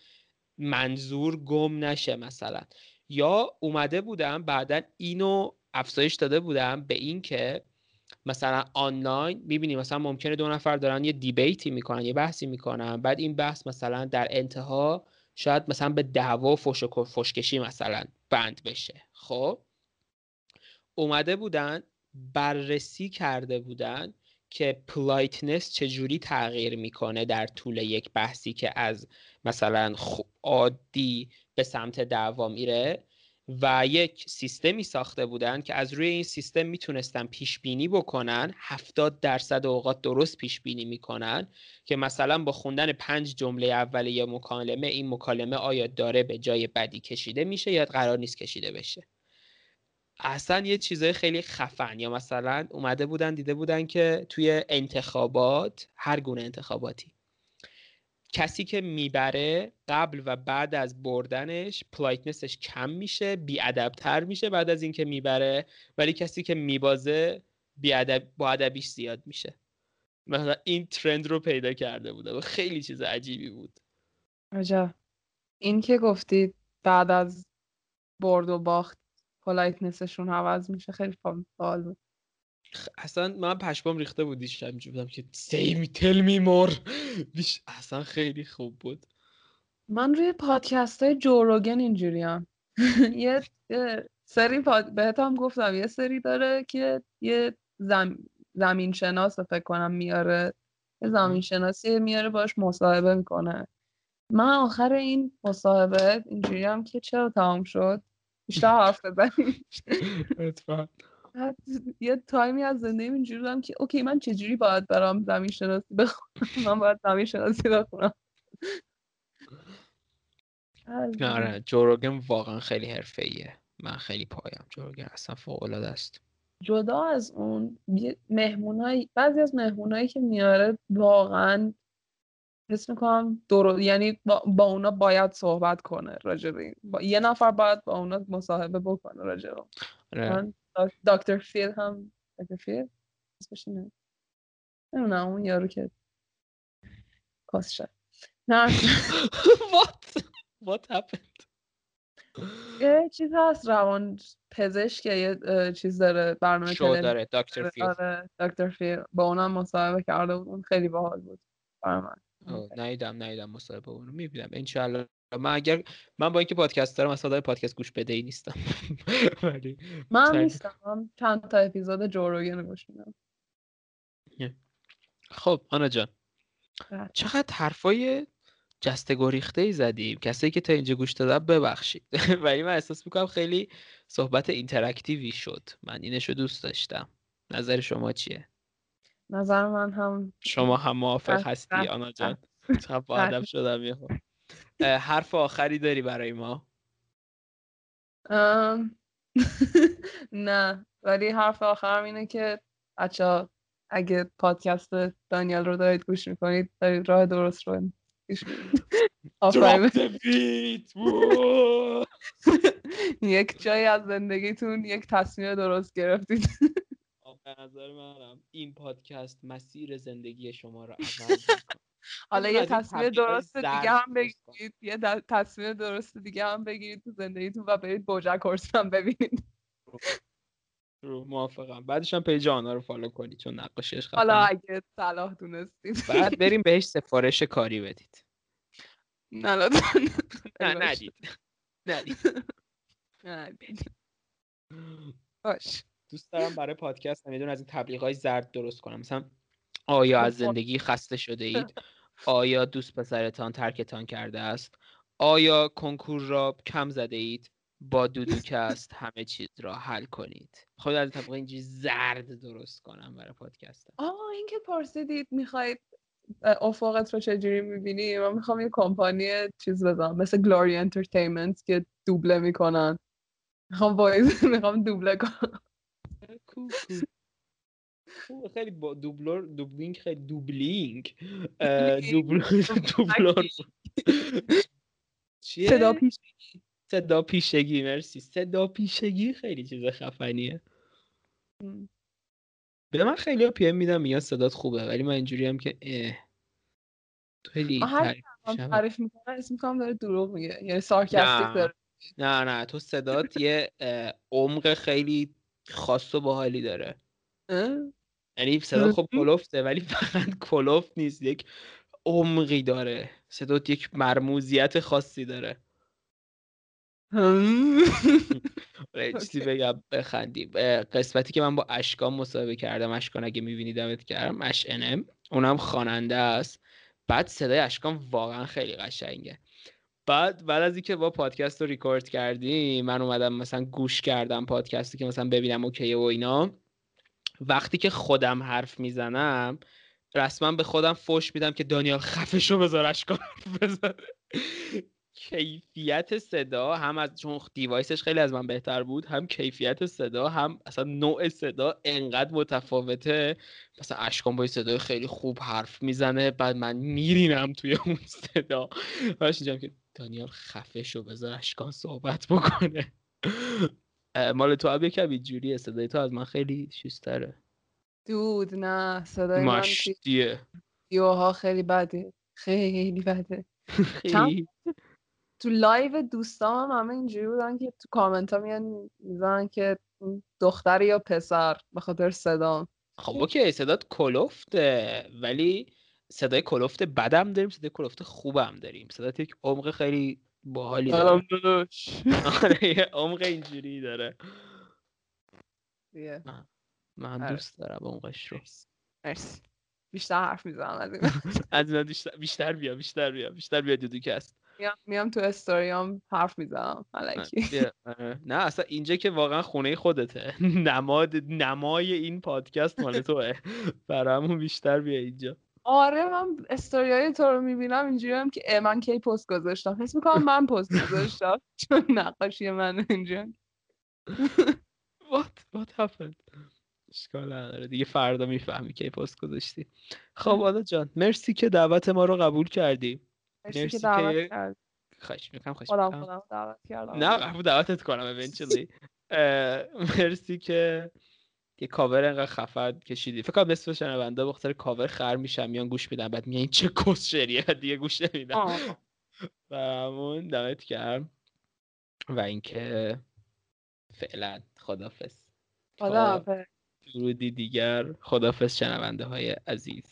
S3: منظور گم نشه مثلا. یا اومده بودم بعدا اینو افزایش داده بودم به این که مثلا آنلاین می‌بینی مثلا ممکنه دو نفر دارن یه debate ی می‌کنن یه بحثی می‌کنن بعد این بحث مثلا در انتها شاید مثلا به دعوا و فشکشی مثلا بند بشه. خب؟ اومده بودن بررسی کرده بودن که politeness چجوری تغییر می‌کنه در طول یک بحثی که از مثلا عادی به سمت دعوا میره. و یک سیستمی ساخته بودن که از روی این سیستم می‌تونستن پیش بینی بکنن. 70 درصد اوقات درست پیش بینی می‌کنن که مثلا با خوندن پنج جمله اولیه مکالمه این مکالمه آیا داره به جای بدی کشیده میشه یا قرار نیست کشیده بشه؟ اصلا یه چیزای خیلی خفن یا مثلا اومده بودن دیده بودن که توی انتخابات هر گونه انتخاباتی. کسی که می‌بره قبل و بعد از بردنش politeness ش کم میشه بیادبتر میشه بعد از اینکه می‌بره ولی کسی که میبازه بیادب با ادبیش زیاد میشه. مثلا این trend رو پیدا کرده بوده و خیلی چیز عجیبی بود.
S4: عجب. این که گفتید بعد از برد و باخت politeness شون عوض میشه خیلی باحال بود.
S3: اصلا من پشمام ریخته بود دیشب بودم که see tell me more اصلا خیلی خوب بود.
S4: من روی پادکست های جوروگن اینجوری هم. یه سری پاد... بهت هم گفتم یه سری داره که یه زم... زمین شناس فکر کنم میاره. یه زمین شناسی میاره باش مصاحبه می‌کنه. من آخر این مصاحبه اینجوری هم که چرا تمام شد؟ بیشتر حرف بزنیم. یه تایمی از زندگی اینجوری بودم که اوکی من چجوری باید برام زمین شناسی بخونم؟ من باید زمین شناسی بخونم.
S3: آره جوروگن واقعا حرفه حرفه‌ایه. من خیلی پایم. جوروگن اصلا فوق العاده است.
S4: جدا از اون مهمونایی بعضی از مهمونایی که میاره واقعا حس می‌کنم درو... یعنی با, با اونا باید صحبت کنه راجع با... یه نفر باید با اونا مصاحبه بکنه راجع آره. دکتر فیل هم دکتر فیل؟ اسمش نه؟ نمی‌دونم اون یارو که کاس شد. نه.
S3: What? What happened?
S4: یه چیز هست روان پزشک یه چیز داره برنامه
S3: شو داره دکتر فیل.
S4: آره دکتر فیل. با اونم مصاحبه کرده بود اون خیلی باحال بود. برای من
S3: نیدم نیدم مصاحبه اونو. می‌بینم. انشالله من اگر من با اینکه پادکست دارم اصلا پادکست گوش بده ای نیستم.
S4: ولی من نیستم. چند تا اپیزود جو گوش میدم.
S3: خب آنا جان. بله. چقدر حرفای جسته گریخته ای زدیم. کسایی که تا اینجا گوش دادن ببخشید. ولی من احساس می‌کنم خیلی صحبت اینتراکتیوی شد. من اینشو دوست داشتم. نظر شما چیه؟
S4: نظر من هم
S3: شما هم موافق هستی آنا جان؟ چقدر با ادب شدم یه حرف آخری داری برای ما؟
S4: نه ولی حرف آخرم اینه که بچه اگه پادکست دانیل رو دارید گوش می‌کنید دارید راه درست رو یک جایی از زندگیتون یک تصمیم درست گرفتید.
S3: به نظر منم این پادکست مسیر زندگی شما رو عوض
S4: حالا یه تصمیم درست دیگه هم بگیرید یه تصمیم درست دیگه هم بگیرید تو زندگیتون و برید بوجک هم ببینید.
S3: رو موافقم. بعدش هم page آنها رو follow کنید چون نقاشیش
S4: خفنه. حالا اگه صلاح دونستید.
S3: بعد بریم بهش سفارش کاری بدید.
S4: نه
S3: نه ندید.
S4: ندید. باش.
S3: دوست دارم برای پادکست هم از این تبلیغ های زرد درست کنم. مثلا آیا از زندگی خسته شده اید؟ آیا دوست پسرتان ترکتان کرده است؟ آیا کنکور را کم زده اید؟ با دودوکست همه چیز را حل کنید. خود از طبقه اینجوری زرد درست کنم برای پادکست
S4: آه این که پرسیدید می‌خواید افاقت رو چجوری می‌بینی؟ من می‌خوام یه کمپانی چیز بزنم مثل گلوری انترتیمنت که دوبله می‌کنن. می‌خوام وایز می‌خوام دوبله کنم.
S3: خیلی با دوبلور دوبلینگ خیلی دوبلینگ دوبلور چیه؟
S4: صدا پیشگی.
S3: صدا پیشگی مرسی. صدا پیشگی خیلی چیز خفنیه. به من خیلی پی ام میدم میگن صدات خوبه ولی من اینجوری هم که اه. خیلی
S4: تعریف می‌کنه اسم می‌کنم داره دروغ میگه. یعنی سارکاستیک داره.
S3: نه نه. تو صدات یه عمق خیلی خاص و باحالی داره. یعنی صدا خب کلفته ولی فقط کلفت نیست یک عمقی داره. صدات یک مرموزیت خاصی داره. چیزی بگم بخندیم. قسمتی که من با اشکان مصاحبه کردم اشکان اگه میبینیدمت کردم اش انم اونم خواننده است. بعد صدای اشکان واقعا خیلی قشنگه. بعد بعد از اینکه با پادکست رو ریکورد کردیم من اومدم مثلا گوش کردم پادکستی که مثلا ببینم اوکی و اینا. وقتی که خودم حرف می‌زنم رسما به خودم فوش میدم که دانیال خفشو بذارش کن بذار کیفیت صدا هم از چون دیوایسش خیلی از من بهتر بود هم کیفیت صدا هم اصلا نوع صدا انقدر متفاوته. مثلا اشکان با صدای خیلی خوب حرف می‌زنه بعد من میرینم توی اون صدا. باش که دانیال خفه شو بذار اشکان صحبت بکنه. مال تو هم یکم اینجوریه صدای تو از من خیلی شیستره
S4: دود نه صدای
S3: مشتیه
S4: یوها خیلی بده. خیلی بده. خیلی تو لایو دوستام همه اینجوری بودن که تو کامنت ها میان می‌زنن که دختر یا پسر به خاطر صدا
S3: خب اوکی صدات کلفته ولی صدای کلفت بدم داریم صدای کلفت خوبم داریم. صدات یک عمق خیلی باحالی داره. آره عمق اینجوری داره. من آره. دوست دارم عمقش رو.
S4: مرسی. بیشتر حرف می‌زنم
S3: از این. بیشتر بیشتر بیا بیشتر بیا بیشتر بیا دودو کست
S4: میام میام تو استوریام حرف می‌زنم.
S3: آره. نه اصلا اینجا که واقعا خونه خودته. نماد نمای این پادکست مال توه. برامون بیشتر بیا اینجا.
S4: آره من استوریای تو رو می‌بینم اینجوری هم که من کی پست گذاشتم؟ حس می‌کنم من پست گذاشتم. چون نقاشی من اینجا.
S3: What what happened? اشکال نداره. دیگه فردا می‌فهمی کی پست گذاشتی. خب آدا جان مرسی که دعوت ما رو قبول کردی.
S4: مرسی که دعوت کردی.
S3: خواهش می‌کنم خواهش
S4: می‌کنم. دعوت کردم.
S3: نه قبول دعوتت کنم eventually. مرسی که یه کاور انقدر خفن کشیدی. فکر کنم نصف شنونده بخاطر کاور خر میشم میان گوش میدن بعد میگن این چه کس شریه؟ دیگه گوش نمیدن. و همون دمت کرد و اینکه فعلا خدافز
S4: خدافز
S3: درودی دیگر خدافز شنونده های عزیز.